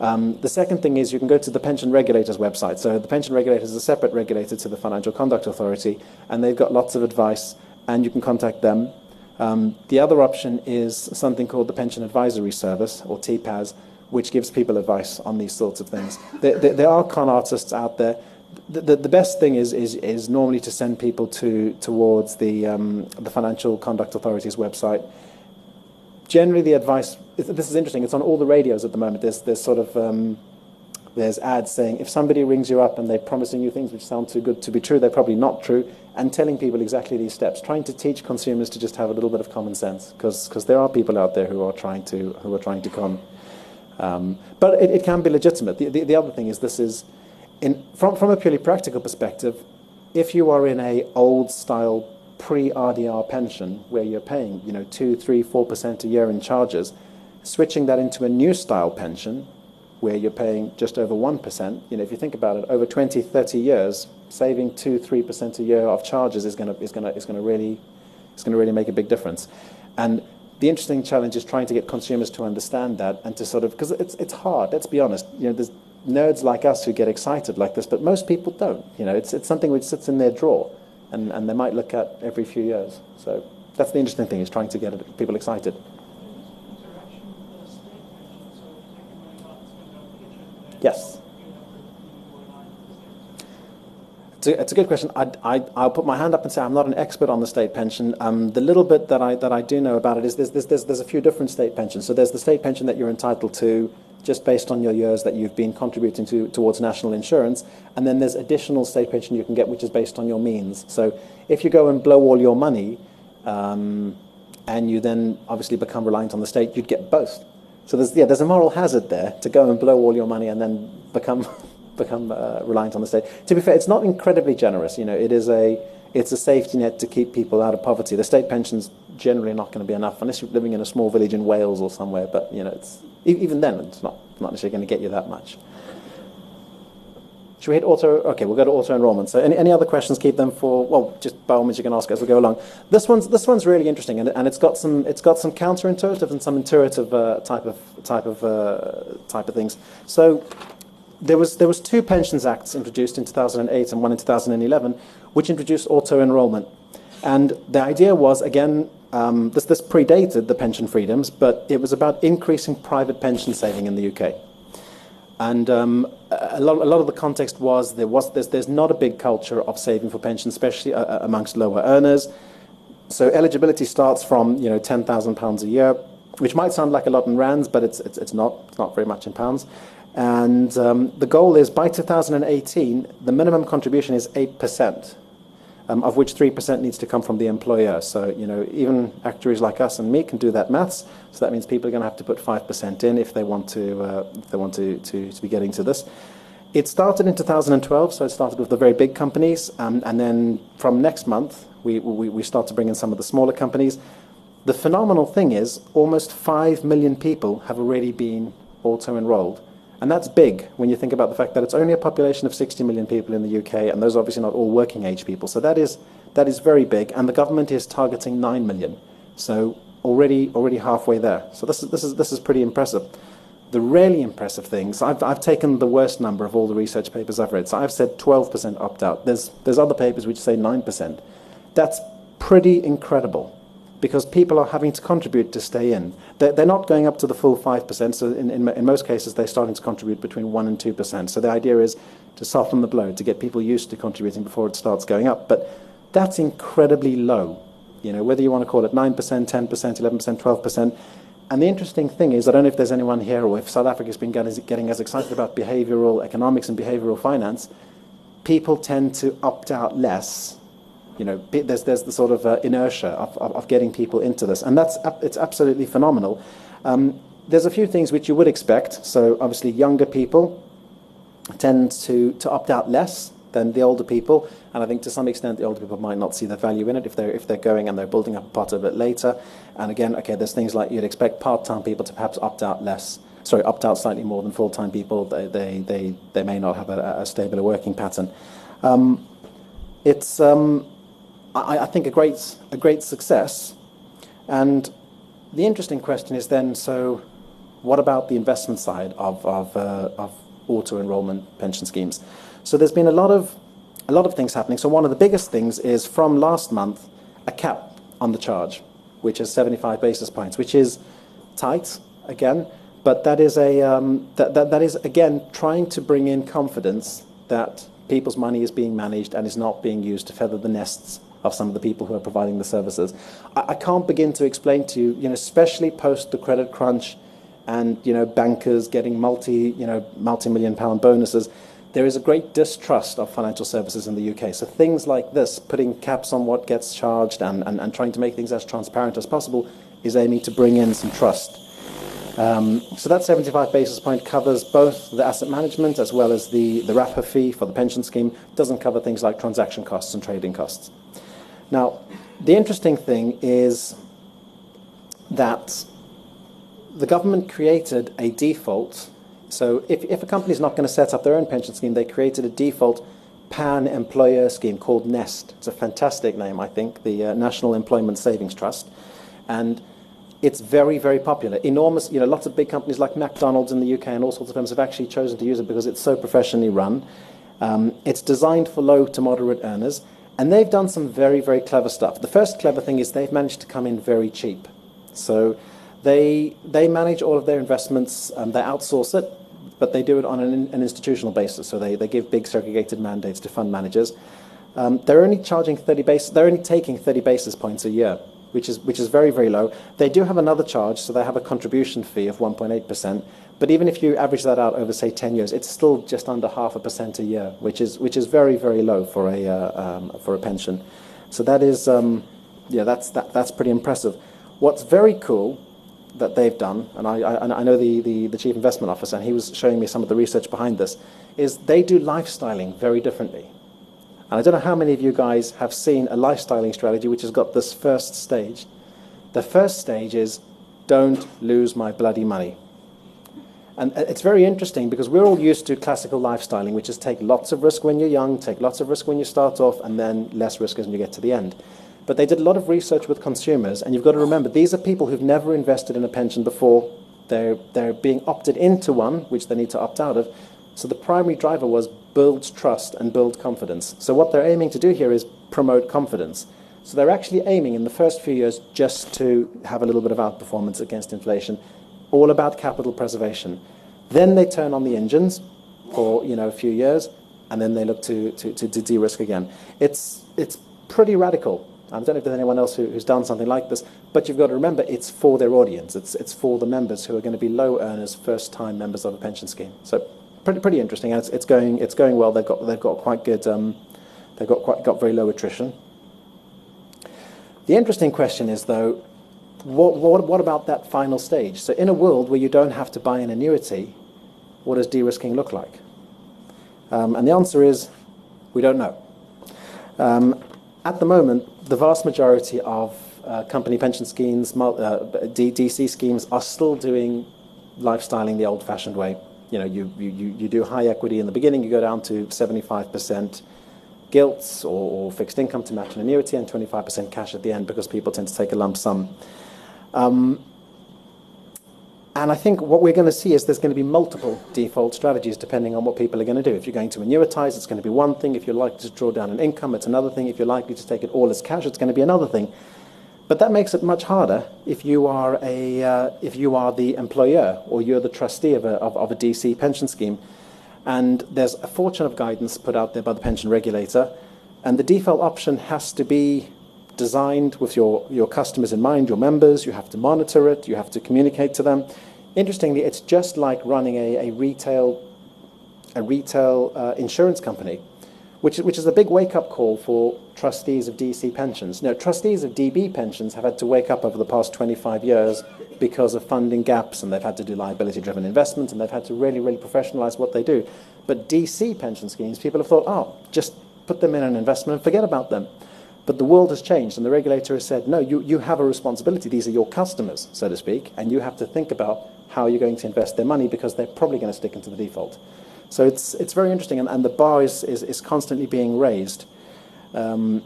Um, the second thing is you can go to the pension regulator's website. So the pension regulator is a separate regulator to the Financial Conduct Authority, and they've got lots of advice, and you can contact them. Um, the other option is something called the Pension Advisory Service, or TPAS, which gives people advice on these sorts of things. There, there, there are con artists out there the, the, best thing is, is, is normally to send people to, towards the, um, the Financial Conduct Authority's website. Generally, the advice, this is interesting, it's on all the radios at the moment. There's, there's sort of, um, there's ads saying if somebody rings you up and they're promising you things which sound too good to be true, they're probably not true, and telling people exactly these steps, trying to teach consumers to just have a little bit of common sense, because there are people out there who are trying to, who are trying to con. Um, but it, it can be legitimate. The, the, the other thing is this is, in, from, from a purely practical perspective, if you are in a old style pre-RDR pension where you're paying, you know, two, three, four percent a year in charges, switching that into a new style pension where you're paying just over one percent, you know, if you think about it, over 20, 30 years, saving two, three percent a year of charges is going to really make a big difference. And the interesting challenge is trying to get consumers to understand that and to sort of because it's it's hard. Let's be honest. You know, there's nerds like us who get excited like this, but most people don't. You know, it's, it's something which sits in their drawer and they might look at every few years. So that's the interesting thing, is trying to get people excited. Yes. It's a, it's a good question. I, I, I'll put my hand up and say I'm not an expert on the state pension. Um, the little bit that I, that I do know about it is there's, there's, there's, there's a few different state pensions. So there's the state pension that you're entitled to just based on your years that you've been contributing to, towards national insurance. And then there's additional state pension you can get, which is based on your means. So if you go and blow all your money, um, and you then obviously become reliant on the state, you'd get both. So there's, yeah, there's a moral hazard there to go and blow all your money and then become, become uh, reliant on the state. To be fair, it's not incredibly generous. You know, it is a, it's a safety net to keep people out of poverty. The state pension's generally not going to be enough unless you're living in a small village in Wales or somewhere. But you know, it's, even then, it's not, not necessarily going to get you that much. Should we hit auto? Okay, we'll go to auto enrollment. So, any, any other questions? Keep them for well, just by all means, you can ask as we go along. This one's this one's really interesting, and, and it's got some it's got some counterintuitive and some intuitive uh, type of type of uh, type of things. So, there was there was two pensions acts introduced in 2008 and one in 2011, which introduced auto enrollment, and the idea was again. Um, this, this predated the pension freedoms, but it was about increasing private pension saving in the UK. And um, a, lot, a lot of the context was there was there's, there's not a big culture of saving for pension, especially uh, uh amongst lower earners. So eligibility starts from you know ten thousand pounds a year, which might sound like a lot in rands, but it's it's, it's not it's not very much in pounds. And um, the goal is by 2018, the minimum contribution is eight percent um, of which 3% needs to come from the employer. So, you know, even actuaries like us and me can do that maths. So that means people are going to have to put 5% in if they want to, uh, if they want to, to, to be getting to this. It started in 2012, so it started with the very big companies, um, and then from next month, we, we, we start to bring in some of the smaller companies. The phenomenal thing is, almost 5 million people have already been auto enrolled. And that's big when you think about the fact that it's only a population of 60 million people in the UK, and those are obviously not all working age people. So that is, that is very big, and the government is targeting 9 million. So already, already halfway there. So this is, this is, this is pretty impressive. The really impressive things, I've, I've taken the worst number of all the research papers I've read. So I've said 12% opt out. There's, there's other papers which say 9%. That's pretty incredible because people are having to contribute to stay in. They're, they're not going up to the full 5%, so in, in, in, most cases they're starting to contribute between 1% and 2%. So the idea is to soften the blow, to get people used to contributing before it starts going up. But that's incredibly low, you know, whether you want to call it 9%, 10%, 11%, 12%. And the interesting thing is, I don't know if there's anyone here or if South Africa's been getting, getting as excited about behavioral economics and behavioral finance, people tend to opt out less you know, there's, there's the sort of uh, inertia of, of, of, getting people into this. And that's, it's absolutely phenomenal. Um, there's a few things which you would expect. So obviously younger people tend to, to opt out less than the older people. And I think to some extent the older people might not see the value in it if they're, if they're going and they're building up a pot of it later. And again, okay, there's things like you'd expect part-time people to perhaps opt out less sorry, opt out slightly more than full time people. They, they, they, they may not have a, a stable working pattern. Um, it's, um, I, I think, a great, a great success. And the interesting question is then so, what about the investment side of, of, uh, of auto enrollment pension schemes? So, there's been a lot, of, a lot of things happening. So, one of the biggest things is from last month, a cap on the charge, which is 75 basis points, which is tight again, but that is, a, um, that, that, that is again trying to bring in confidence that people's money is being managed and is not being used to feather the nests of some of the people who are providing the services. I, I can't begin to explain to you, you know, especially post the credit crunch and, you know, bankers getting multi, you know, multi-million pound bonuses, there is a great distrust of financial services in the UK. So things like this, putting caps on what gets charged and, and, and trying to make things as transparent as possible, is aiming to bring in some trust. Um, so that 75 basis point covers both the asset management as well as the, the wrapper fee for the pension scheme. It doesn't cover things like transaction costs and trading costs. Now, the interesting thing is that the government created a default. So, if, if a company is not going to set up their own pension scheme, they created a default pan employer scheme called NEST. It's a fantastic name, I think, the uh, National Employment Savings Trust. And it's very, very popular. Enormous, you know, lots of big companies like McDonald's in the UK and all sorts of firms have actually chosen to use it because it's so professionally run. Um, it's designed for low to moderate earners. And they've done some very, very clever stuff. The first clever thing is they've managed to come in very cheap. So they, they manage all of their investments, and they outsource it, but they do it on an, an institutional basis. So they, they give big segregated mandates to fund managers. Um, they're only charging 30 basis, they're only taking 30 basis points a year, which is, which is very, very low. They do have another charge, so they have a contribution fee of 1.8%. But even if you average that out over, say, 10 years, it's still just under half a percent a year, which is, which is very, very low for a, uh, um, for a pension. So that is, um, yeah, that's, that, that's pretty impressive. What's very cool, that they've done, and I, I, I know the, the, the chief investment officer, and he was showing me some of the research behind this, is they do lifestyling very differently. And I don't know how many of you guys have seen a lifestyling strategy which has got this first stage. The first stage is don't lose my bloody money. And uh, it's very interesting because we're all used to classical lifestyling, which is take lots of risk when you're young, take lots of risk when you start off, and then less risk as you get to the end. But they did a lot of research with consumers, and you've got to remember these are people who've never invested in a pension before. They're, they're being opted into one, which they need to opt out of. So the primary driver was build trust and build confidence. So what they're aiming to do here is promote confidence. So they're actually aiming in the first few years just to have a little bit of outperformance against inflation, all about capital preservation. Then they turn on the engines for you know a few years, and then they look to, to, to, to de-risk again. It's, it's pretty radical. I don't know if there's anyone else who, who's done something like this, but you've got to remember it's for their audience. It's, it's for the members who are going to be low earners, first-time members of a pension scheme. So pretty, pretty interesting. And it's, it's, going, it's going well. They've got, they've got quite good, um, they've got, quite, got very low attrition. The interesting question is, though, what, what, what about that final stage? So, in a world where you don't have to buy an annuity, what does de risking look like? Um, and the answer is we don't know. Um, at the moment, the vast majority of uh, company pension schemes, uh, DC schemes, are still doing lifestyling the old fashioned way. You know, you, you, you do high equity in the beginning, you go down to 75% gilts or, or, fixed income to match an annuity, and 25% cash at the end because people tend to take a lump sum. Um, and I think what we're going to see is there's going to be multiple default strategies depending on what people are going to do. If you're going to annuitize, it's going to be one thing. If you're likely to draw down an income, it's another thing. If you're likely to take it all as cash, it's going to be another thing. But that makes it much harder if you are, a, uh, if you are the employer or you're the trustee of a, of, of a DC pension scheme. And there's a fortune of guidance put out there by the pension regulator. And the default option has to be designed with your, your customers in mind, your members. You have to monitor it, you have to communicate to them. Interestingly, it's just like running a, a retail, a retail uh, insurance company, which, which is a big wake up call for trustees of DC pensions. Now, trustees of DB pensions have had to wake up over the past 25 years because of funding gaps, and they've had to do liability driven investments, and they've had to really, really professionalize what they do. But DC pension schemes, people have thought, oh, just put them in an investment and forget about them. But the world has changed, and the regulator has said, no, you, you have a responsibility. These are your customers, so to speak, and you have to think about how you're going to invest their money because they're probably going to stick into the default. So it's, it's very interesting, and, and the bar is, is, is constantly being raised. Um,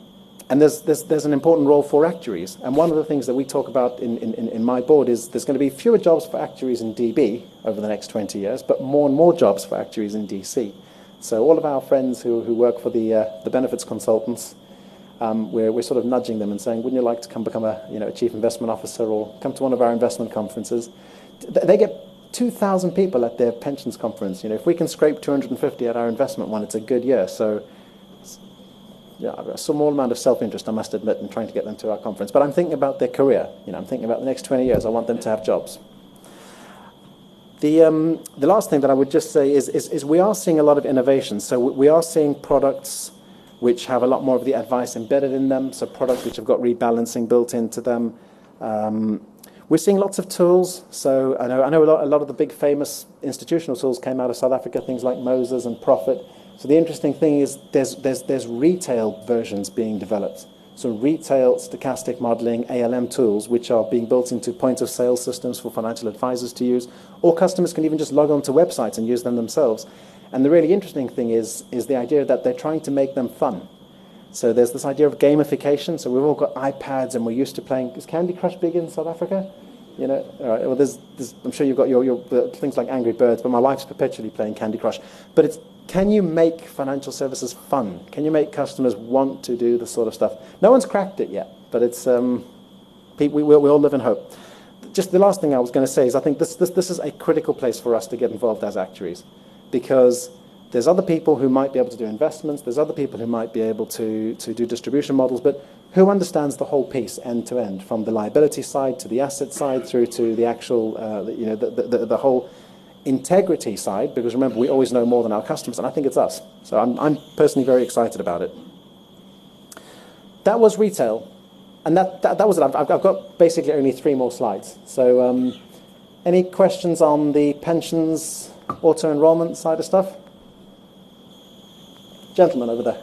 and there's, there's, there's an important role for actuaries. And one of the things that we talk about in, in, in my board is there's going to be fewer jobs for actuaries in DB over the next 20 years, but more and more jobs for actuaries in DC. So all of our friends who, who work for the, uh, the benefits consultants, we're, we're sort of nudging them and saying, wouldn't you like to come become a, you know, a chief investment officer or come to one of our investment conferences? They get 2,000 people at their pensions conference. You know, if we can scrape 250 at our investment one, it's a good year. So, yeah, a small amount of self-interest, I must admit, in trying to get them to our conference. But I'm thinking about their career. You know, I'm thinking about the next 20 years. I want them to have jobs. The, um, the last thing that I would just say is we are seeing a lot of innovation. So we are seeing products which have a lot more of the advice embedded in them, so products which have got rebalancing built into them. Um, we're seeing lots of tools. So I know, I know a, lot, a lot of the big famous institutional tools came out of South Africa, things like Moses and Prophet. So the interesting thing is there's, there's, there's retail versions being developed. So retail stochastic modeling, ALM tools, which are being built into point of sale systems for financial advisors to use, or customers can even just log on to websites and use them themselves. And the really interesting thing is, is the idea that they're trying to make them fun. So there's this idea of gamification. So we've all got iPads and we're used to playing. Is Candy Crush big in South Africa? You know, well, there's, there's, I'm sure you've got your, your uh, things like Angry Birds, but my wife's perpetually playing Candy Crush. But it's, can you make financial services fun? Can you make customers want to do this sort of stuff? No one's cracked it yet, but it's, um, we, we, we all live in hope. Just the last thing I was going to say is I think this, this, this is a critical place for us to get involved as actuaries because there's other people who might be able to do investments, there's other people who might be able to, to do distribution models, but who understands the whole piece end to end, from the liability side to the asset side through to the actual, uh, you know, the, the, the, whole integrity side, because remember, we always know more than our customers, and I think it's us. So I'm, I'm personally very excited about it. That was retail. and that, that, that was it. I've, I've got basically only three more slides. So, um, any questions on the pensions auto enrollment side of stuff? Gentleman over there.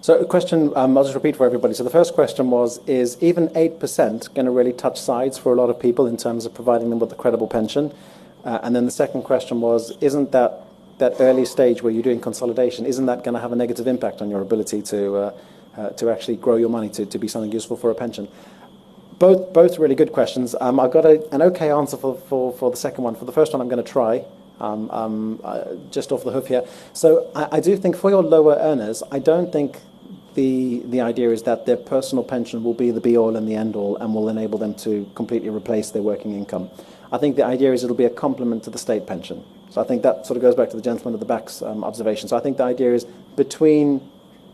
So, a question um, I'll just repeat for everybody. So, the first question was Is even 8% going to really touch sides for a lot of people in terms of providing them with a credible pension? Uh, and then the second question was Isn't that, that early stage where you're doing consolidation, isn't that going to have a negative impact on your ability to, uh, uh, to actually grow your money to, to be something useful for a pension? Both, both really good questions. Um, I've got a, an okay answer for, for, for the second one. For the first one, I'm going to try. Um, um, uh, just off the hoof here. So I, do think for your lower earners, I don't think the, the idea is that their personal pension will be the be all and the end all and will enable them to completely replace their working income. I think the idea is it'll be a complement to the state pension. So I think that sort of goes back to the gentleman at the back's um, observation. So I think the idea is between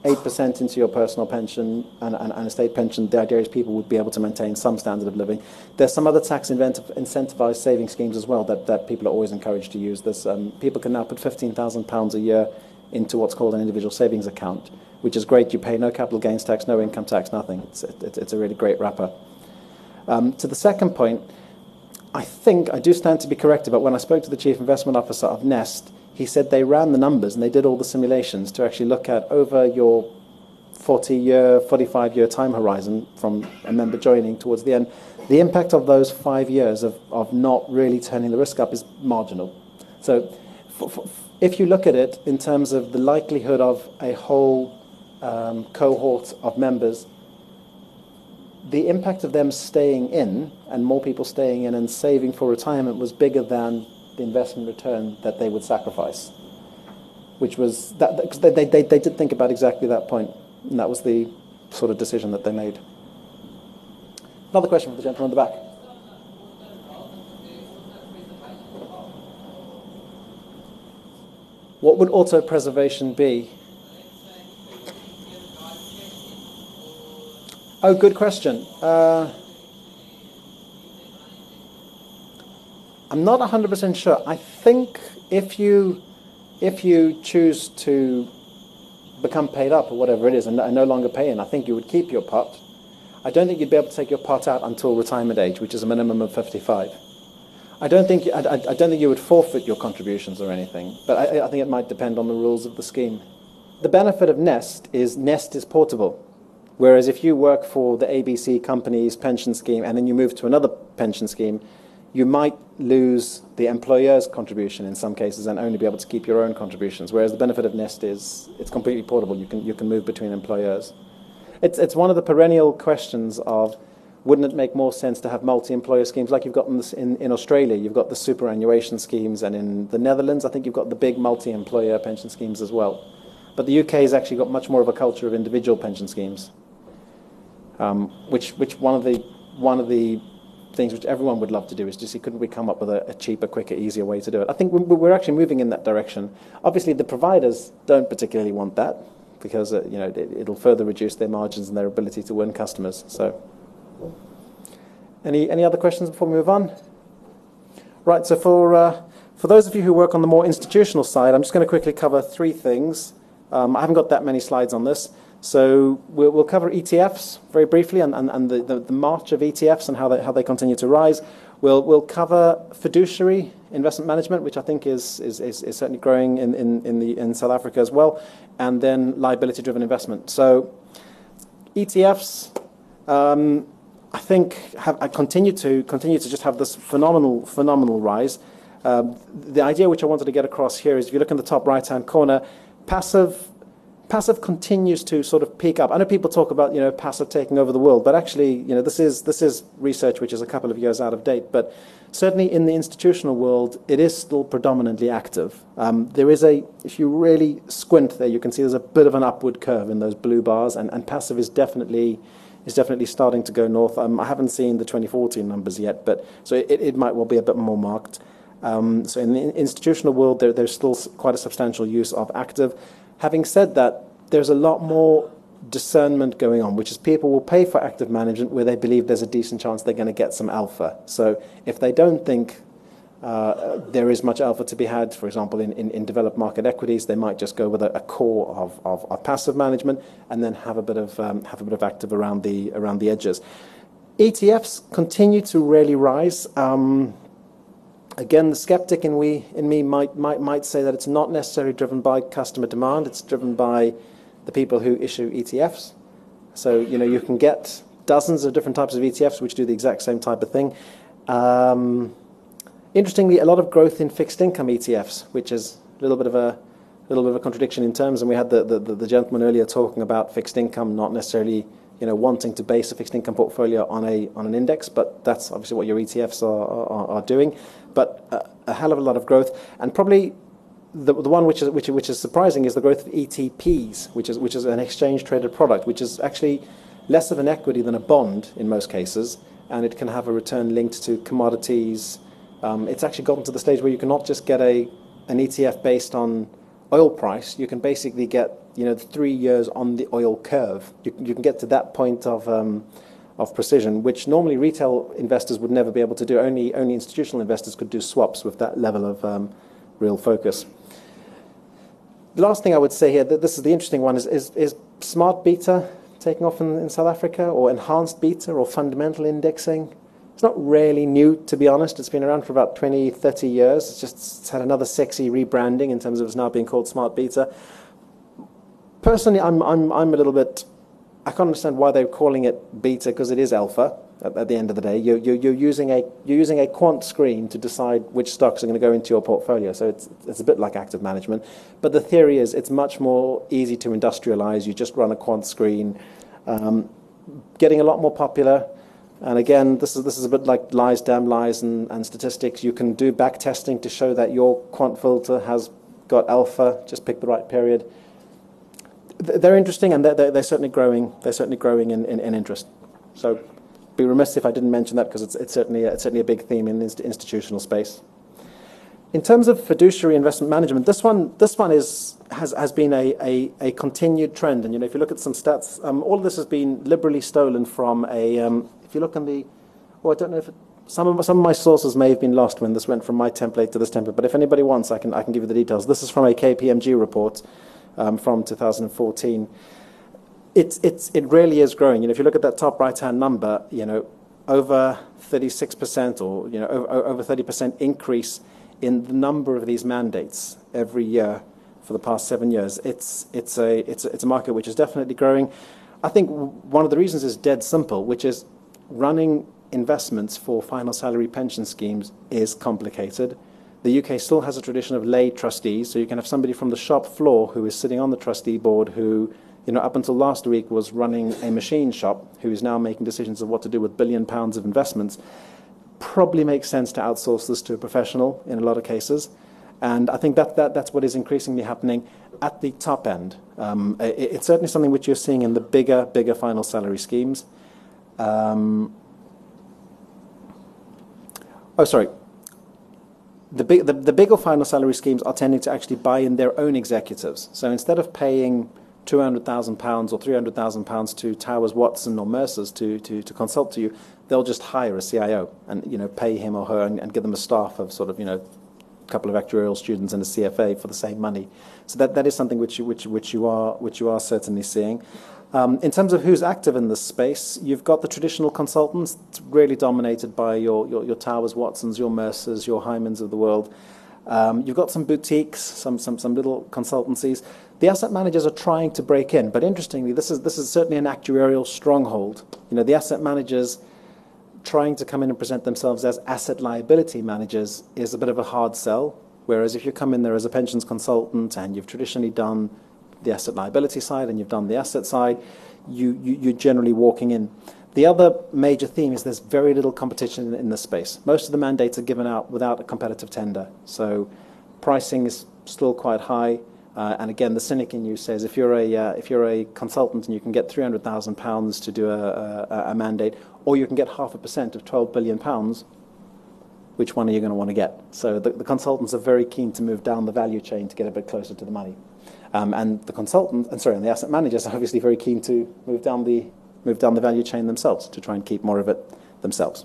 8% into your personal pension and, and, and, a state pension, the idea is people would be able to maintain some standard of living. There's some other tax incentivized saving schemes as well that, that people are always encouraged to use. There's, um, people can now put £15,000 a year into what's called an individual savings account, which is great. You pay no capital gains tax, no income tax, nothing. It's, it, it's a really great wrapper. Um, to the second point, I think I do stand to be corrected, but when I spoke to the chief investment officer of Nest, he said they ran the numbers and they did all the simulations to actually look at over your 40 year, 45 year time horizon from a member joining towards the end, the impact of those five years of, of not really turning the risk up is marginal. So if you look at it in terms of the likelihood of a whole um, cohort of members, the impact of them staying in and more people staying in and saving for retirement was bigger than the investment return that they would sacrifice, which was that because they, they, they, they did think about exactly that point, and that was the sort of decision that they made. Another question for the gentleman in the back. What would auto preservation be? Oh, good question. Uh, I'm not 100% sure. I think if you if you choose to become paid up or whatever it is and, and no longer pay in, I think you would keep your pot. I don't think you'd be able to take your pot out until retirement age, which is a minimum of 55. I don't think I, I, I don't think you would forfeit your contributions or anything, but I, I think it might depend on the rules of the scheme. The benefit of Nest is Nest is portable. Whereas if you work for the ABC company's pension scheme and then you move to another pension scheme, you might lose the employer's contribution in some cases and only be able to keep your own contributions. Whereas the benefit of Nest is it's completely portable. You can, you can move between employers. It's, it's one of the perennial questions of wouldn't it make more sense to have multi-employer schemes like you've got in, in, Australia? You've got the superannuation schemes, and in the Netherlands, I think you've got the big multi-employer pension schemes as well. But the UK has actually got much more of a culture of individual pension schemes, um, which, which one of the one of the things which everyone would love to do is see couldn't we come up with a, a, cheaper, quicker, easier way to do it. I think we're actually moving in that direction. Obviously, the providers don't particularly want that because uh, you know it, will further reduce their margins and their ability to win customers. So, any any other questions before we move on? Right. So for uh, for those of you who work on the more institutional side, I'm just going to quickly cover three things. Um, I haven't got that many slides on this. So we'll, we'll cover ETFs very briefly and, and, and the, the, the, march of ETFs and how they, how they continue to rise. We'll, we'll cover fiduciary investment management, which I think is, is, is, is certainly growing in, in, in, the, in South Africa as well, and then liability driven investment. So ETFs, um, I think, have I continue to continue to just have this phenomenal phenomenal rise. Um, the idea which I wanted to get across here is if you look in the top right hand corner, passive passive continues to sort of peak up. I know people talk about you know passive taking over the world, but actually you know this is this is research which is a couple of years out of date. But certainly in the institutional world, it is still predominantly active. Um, there is a if you really squint there, you can see there's a bit of an upward curve in those blue bars, and, and passive is definitely is definitely starting to go north. Um, I haven't seen the 2014 numbers yet, but so it, it might well be a bit more marked. Um, so in the institutional world, there, there's still quite a substantial use of active. Having said that, there's a lot more discernment going on, which is people will pay for active management where they believe there's a decent chance they're going to get some alpha. So if they don't think Uh, there is much alpha to be had. For example, in, in, in developed market equities, they might just go with a, a core of, of, of, passive management and then have a bit of um, have a bit of active around the around the edges. ETFs continue to really rise. Um, again, the skeptic in we in me might might might say that it's not necessarily driven by customer demand. It's driven by the people who issue ETFs. So you know you can get dozens of different types of ETFs which do the exact same type of thing. Um, Interestingly, a lot of growth in fixed income ETFs, which is a little bit of a little bit of a contradiction in terms. And we had the, the, the gentleman earlier talking about fixed income not necessarily you know, wanting to base a fixed income portfolio on a on an index, but that's obviously what your ETFs are, are, are doing. But a, a, hell of a lot of growth, and probably the, the one which is which, which is surprising is the growth of ETPs, which is which is an exchange traded product, which is actually less of an equity than a bond in most cases, and it can have a return linked to commodities, um, it's actually gotten to the stage where you cannot just get a an ETF based on oil price. You can basically get you know three years on the oil curve. You, you can get to that point of um, of precision, which normally retail investors would never be able to do. Only only institutional investors could do swaps with that level of um, real focus. The last thing I would say here, that this is the interesting one, is, is, is smart beta taking off in, in South Africa, or enhanced beta, or fundamental indexing. It's not really new, to be honest. It's been around for about 20, 30 years. It's just it's had another sexy rebranding in terms of it's now being called Smart Beta. Personally, I'm, I'm, I'm a little bit, I can't understand why they're calling it beta because it is alpha at, at, the end of the day. You're, you're, you're, using a, you're using a quant screen to decide which stocks are going to go into your portfolio. So it's, it's a bit like active management. But the theory is it's much more easy to industrialize. You just run a quant screen. Um, getting a lot more popular. And again, this is, this is a bit like lies, damn lies, and, and statistics. You can do back testing to show that your quant filter has got alpha. Just pick the right period. They're interesting, and they're, they're certainly growing. They're certainly growing in, in, in, interest. So, be remiss if I didn't mention that because it's, it's certainly a, it's certainly a big theme in the institutional space. In terms of fiduciary investment management, this one this one is has, has been a, a, a continued trend. And you know, if you look at some stats, um, all of this has been liberally stolen from a um, if you look on the, oh, I don't know if it, some of, some of my sources may have been lost when this went from my template to this template, but if anybody wants, I can, I can give you the details. This is from a KPMG report um, from 2014. It's, it's, it really is growing. You know, if you look at that top right-hand number, you know, over 36% or, you know, over, over 30% increase in the number of these mandates every year for the past seven years. It's, it's, a, it's, a, it's a market which is definitely growing. I think one of the reasons is dead simple, which is running investments for final salary pension schemes is complicated. The UK still has a tradition of lay trustees, so you can have somebody from the shop floor who is sitting on the trustee board who, you know, up until last week was running a machine shop, who is now making decisions of what to do with billion pounds of investments. Probably makes sense to outsource this to a professional in a lot of cases. And I think that, that that's what is increasingly happening at the top end. Um, it, it's certainly something which you're seeing in the bigger, bigger final salary schemes. Um, oh, sorry. The, big, the, the bigger final salary schemes are tending to actually buy in their own executives. So instead of paying £200,000 or £300,000 to Towers Watson or Mercer's to, to, to consult to you, they'll just hire a CIO and you know, pay him or her and, and give them a staff of sort of you know, a couple of actuarial students and a CFA for the same money. So that, that is something which you, which, which, you are, which you are certainly seeing. Um, in terms of who's active in this space, you've got the traditional consultants, really dominated by your, your, your Towers Watsons, your Mercers, your Hymans of the world. Um, you've got some boutiques, some, some, some little consultancies. The asset managers are trying to break in, but interestingly, this is, this is certainly an actuarial stronghold. You know, the asset managers trying to come in and present themselves as asset liability managers is a bit of a hard sell. Whereas if you come in there as a pensions consultant and you've traditionally done the asset liability side and you've done the asset side, you, you, you're generally walking in. The other major theme is there's very little competition in, this space. Most of the mandates are given out without a competitive tender. So pricing is still quite high. Uh, and again, the cynic in you says if you're a, uh, if you're a consultant and you can get £300,000 to do a, a, a, mandate, or you can get half a percent of £12 billion, which one are you going to want to get? So the, the consultants are very keen to move down the value chain to get a bit closer to the money. Um, and the consultant, and sorry, and the asset managers are obviously very keen to move down the move down the value chain themselves to try and keep more of it themselves.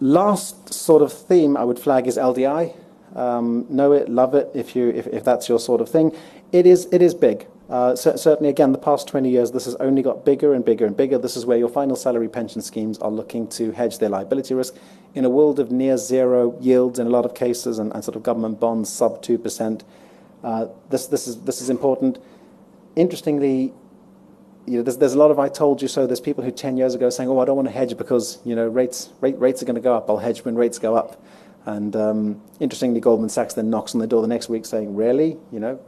last sort of theme I would flag is LDI. Um, know it, love it, if, you, if, if that's your sort of thing. It is, it is big. Uh, certainly, again, the past 20 years, this has only got bigger and bigger and bigger. This is where your final salary pension schemes are looking to hedge their liability risk. In a world of near zero yields in a lot of cases and, sort of government bonds sub 2%, uh, this, this, is, this is important. Interestingly, you know, there's, a lot of I told you so. There's people who 10 years ago saying, oh, I don't want to hedge because you know, rates, rate, rates are going to go up. I'll hedge when rates go up. And um, interestingly, Goldman Sachs then knocks on the door the next week saying, really? You know,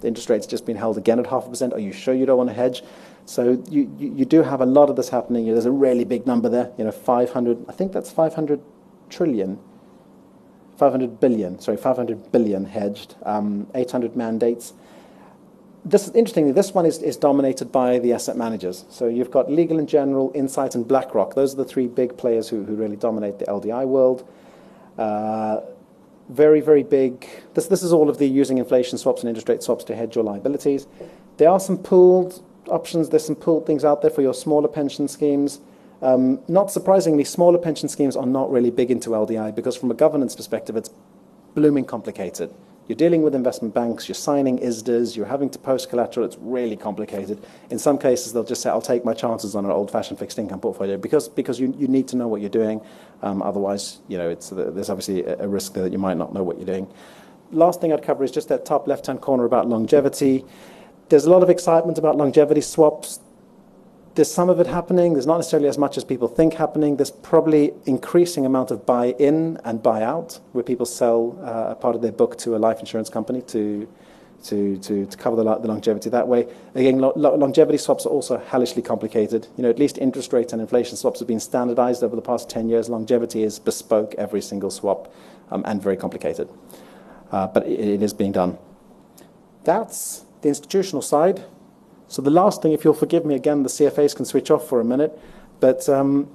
the interest rate's just been held again at half a percent. Are you sure you don't want to hedge? So you, do have a lot of this happening. There's a really big number there. You know, 500, I think that's 500 trillion, 500 billion, sorry, 500 billion hedged, um, 800 mandates. This, interestingly, this one is, is dominated by the asset managers. So you've got Legal and General, Insight, and BlackRock. Those are the three big players who, who really dominate the LDI world. Uh, very, very big. This, this is all of the using inflation swaps and interest rate swaps to hedge your liabilities. There are some pooled options, there's some pooled things out there for your smaller pension schemes. Um, not surprisingly, smaller pension schemes are not really big into LDI because, from a governance perspective, it's blooming complicated. You're dealing with investment banks, you're signing ISDAs, you're having to post collateral, it's really complicated. In some cases, they'll just say, I'll take my chances on an old fashioned fixed income portfolio because, you, need to know what you're doing. Um, otherwise, you know, it's, there's obviously a, risk that you might not know what you're doing. Last thing I'd cover is just that top left hand corner about longevity. There's a lot of excitement about longevity swaps there's some of it happening. There's not necessarily as much as people think happening. There's probably increasing amount of buy-in and buy-out, where people sell uh, a part of their book to a life insurance company to to, to, to cover the, the longevity that way. Again, lo longevity swaps are also hellishly complicated. You know, at least interest rates and inflation swaps have been standardized over the past 10 years. Longevity is bespoke, every single swap, um, and very complicated. Uh, but it, it is being done. That's the institutional side. So the last thing, if you'll forgive me again, the CFAs can switch off for a minute, but um,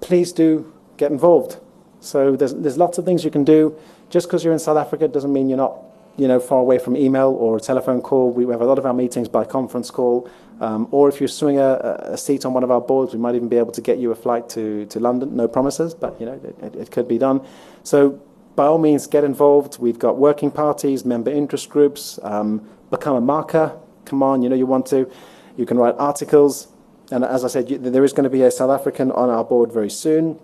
please do get involved. So there's, there's lots of things you can do. Just because you're in South Africa doesn't mean you're not you know, far away from email or a telephone call. We have a lot of our meetings by conference call. Um, or if you're a, a, seat on one of our boards, we might even be able to get you a flight to, to London. No promises, but you know, it, it could be done. So by all means, get involved. We've got working parties, member interest groups, um, become a marker come on, you know you want to. You can write articles. And as I said, you, there is going to be a South African on our board very soon.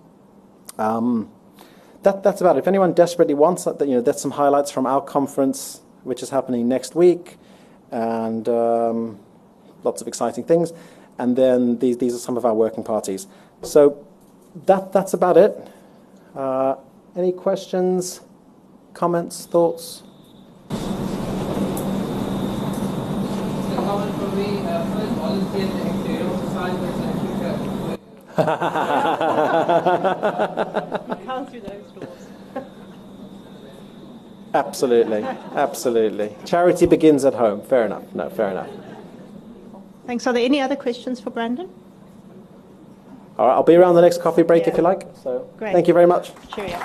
Um, that, that's about it. If anyone desperately wants that, you know, that's some highlights from our conference, which is happening next week, and um, lots of exciting things. And then these, these are some of our working parties. So that, that's about it. Uh, any questions, comments, thoughts? comment from me, uh, first volunteer the exterior side, You can't do those doors. Absolutely, absolutely. Charity begins at home. Fair enough. No, fair enough. Thanks. Are there any other questions for Brandon? All right, I'll be around the next coffee break Yeah. if you like. So, Great. thank you very much. Cheerio.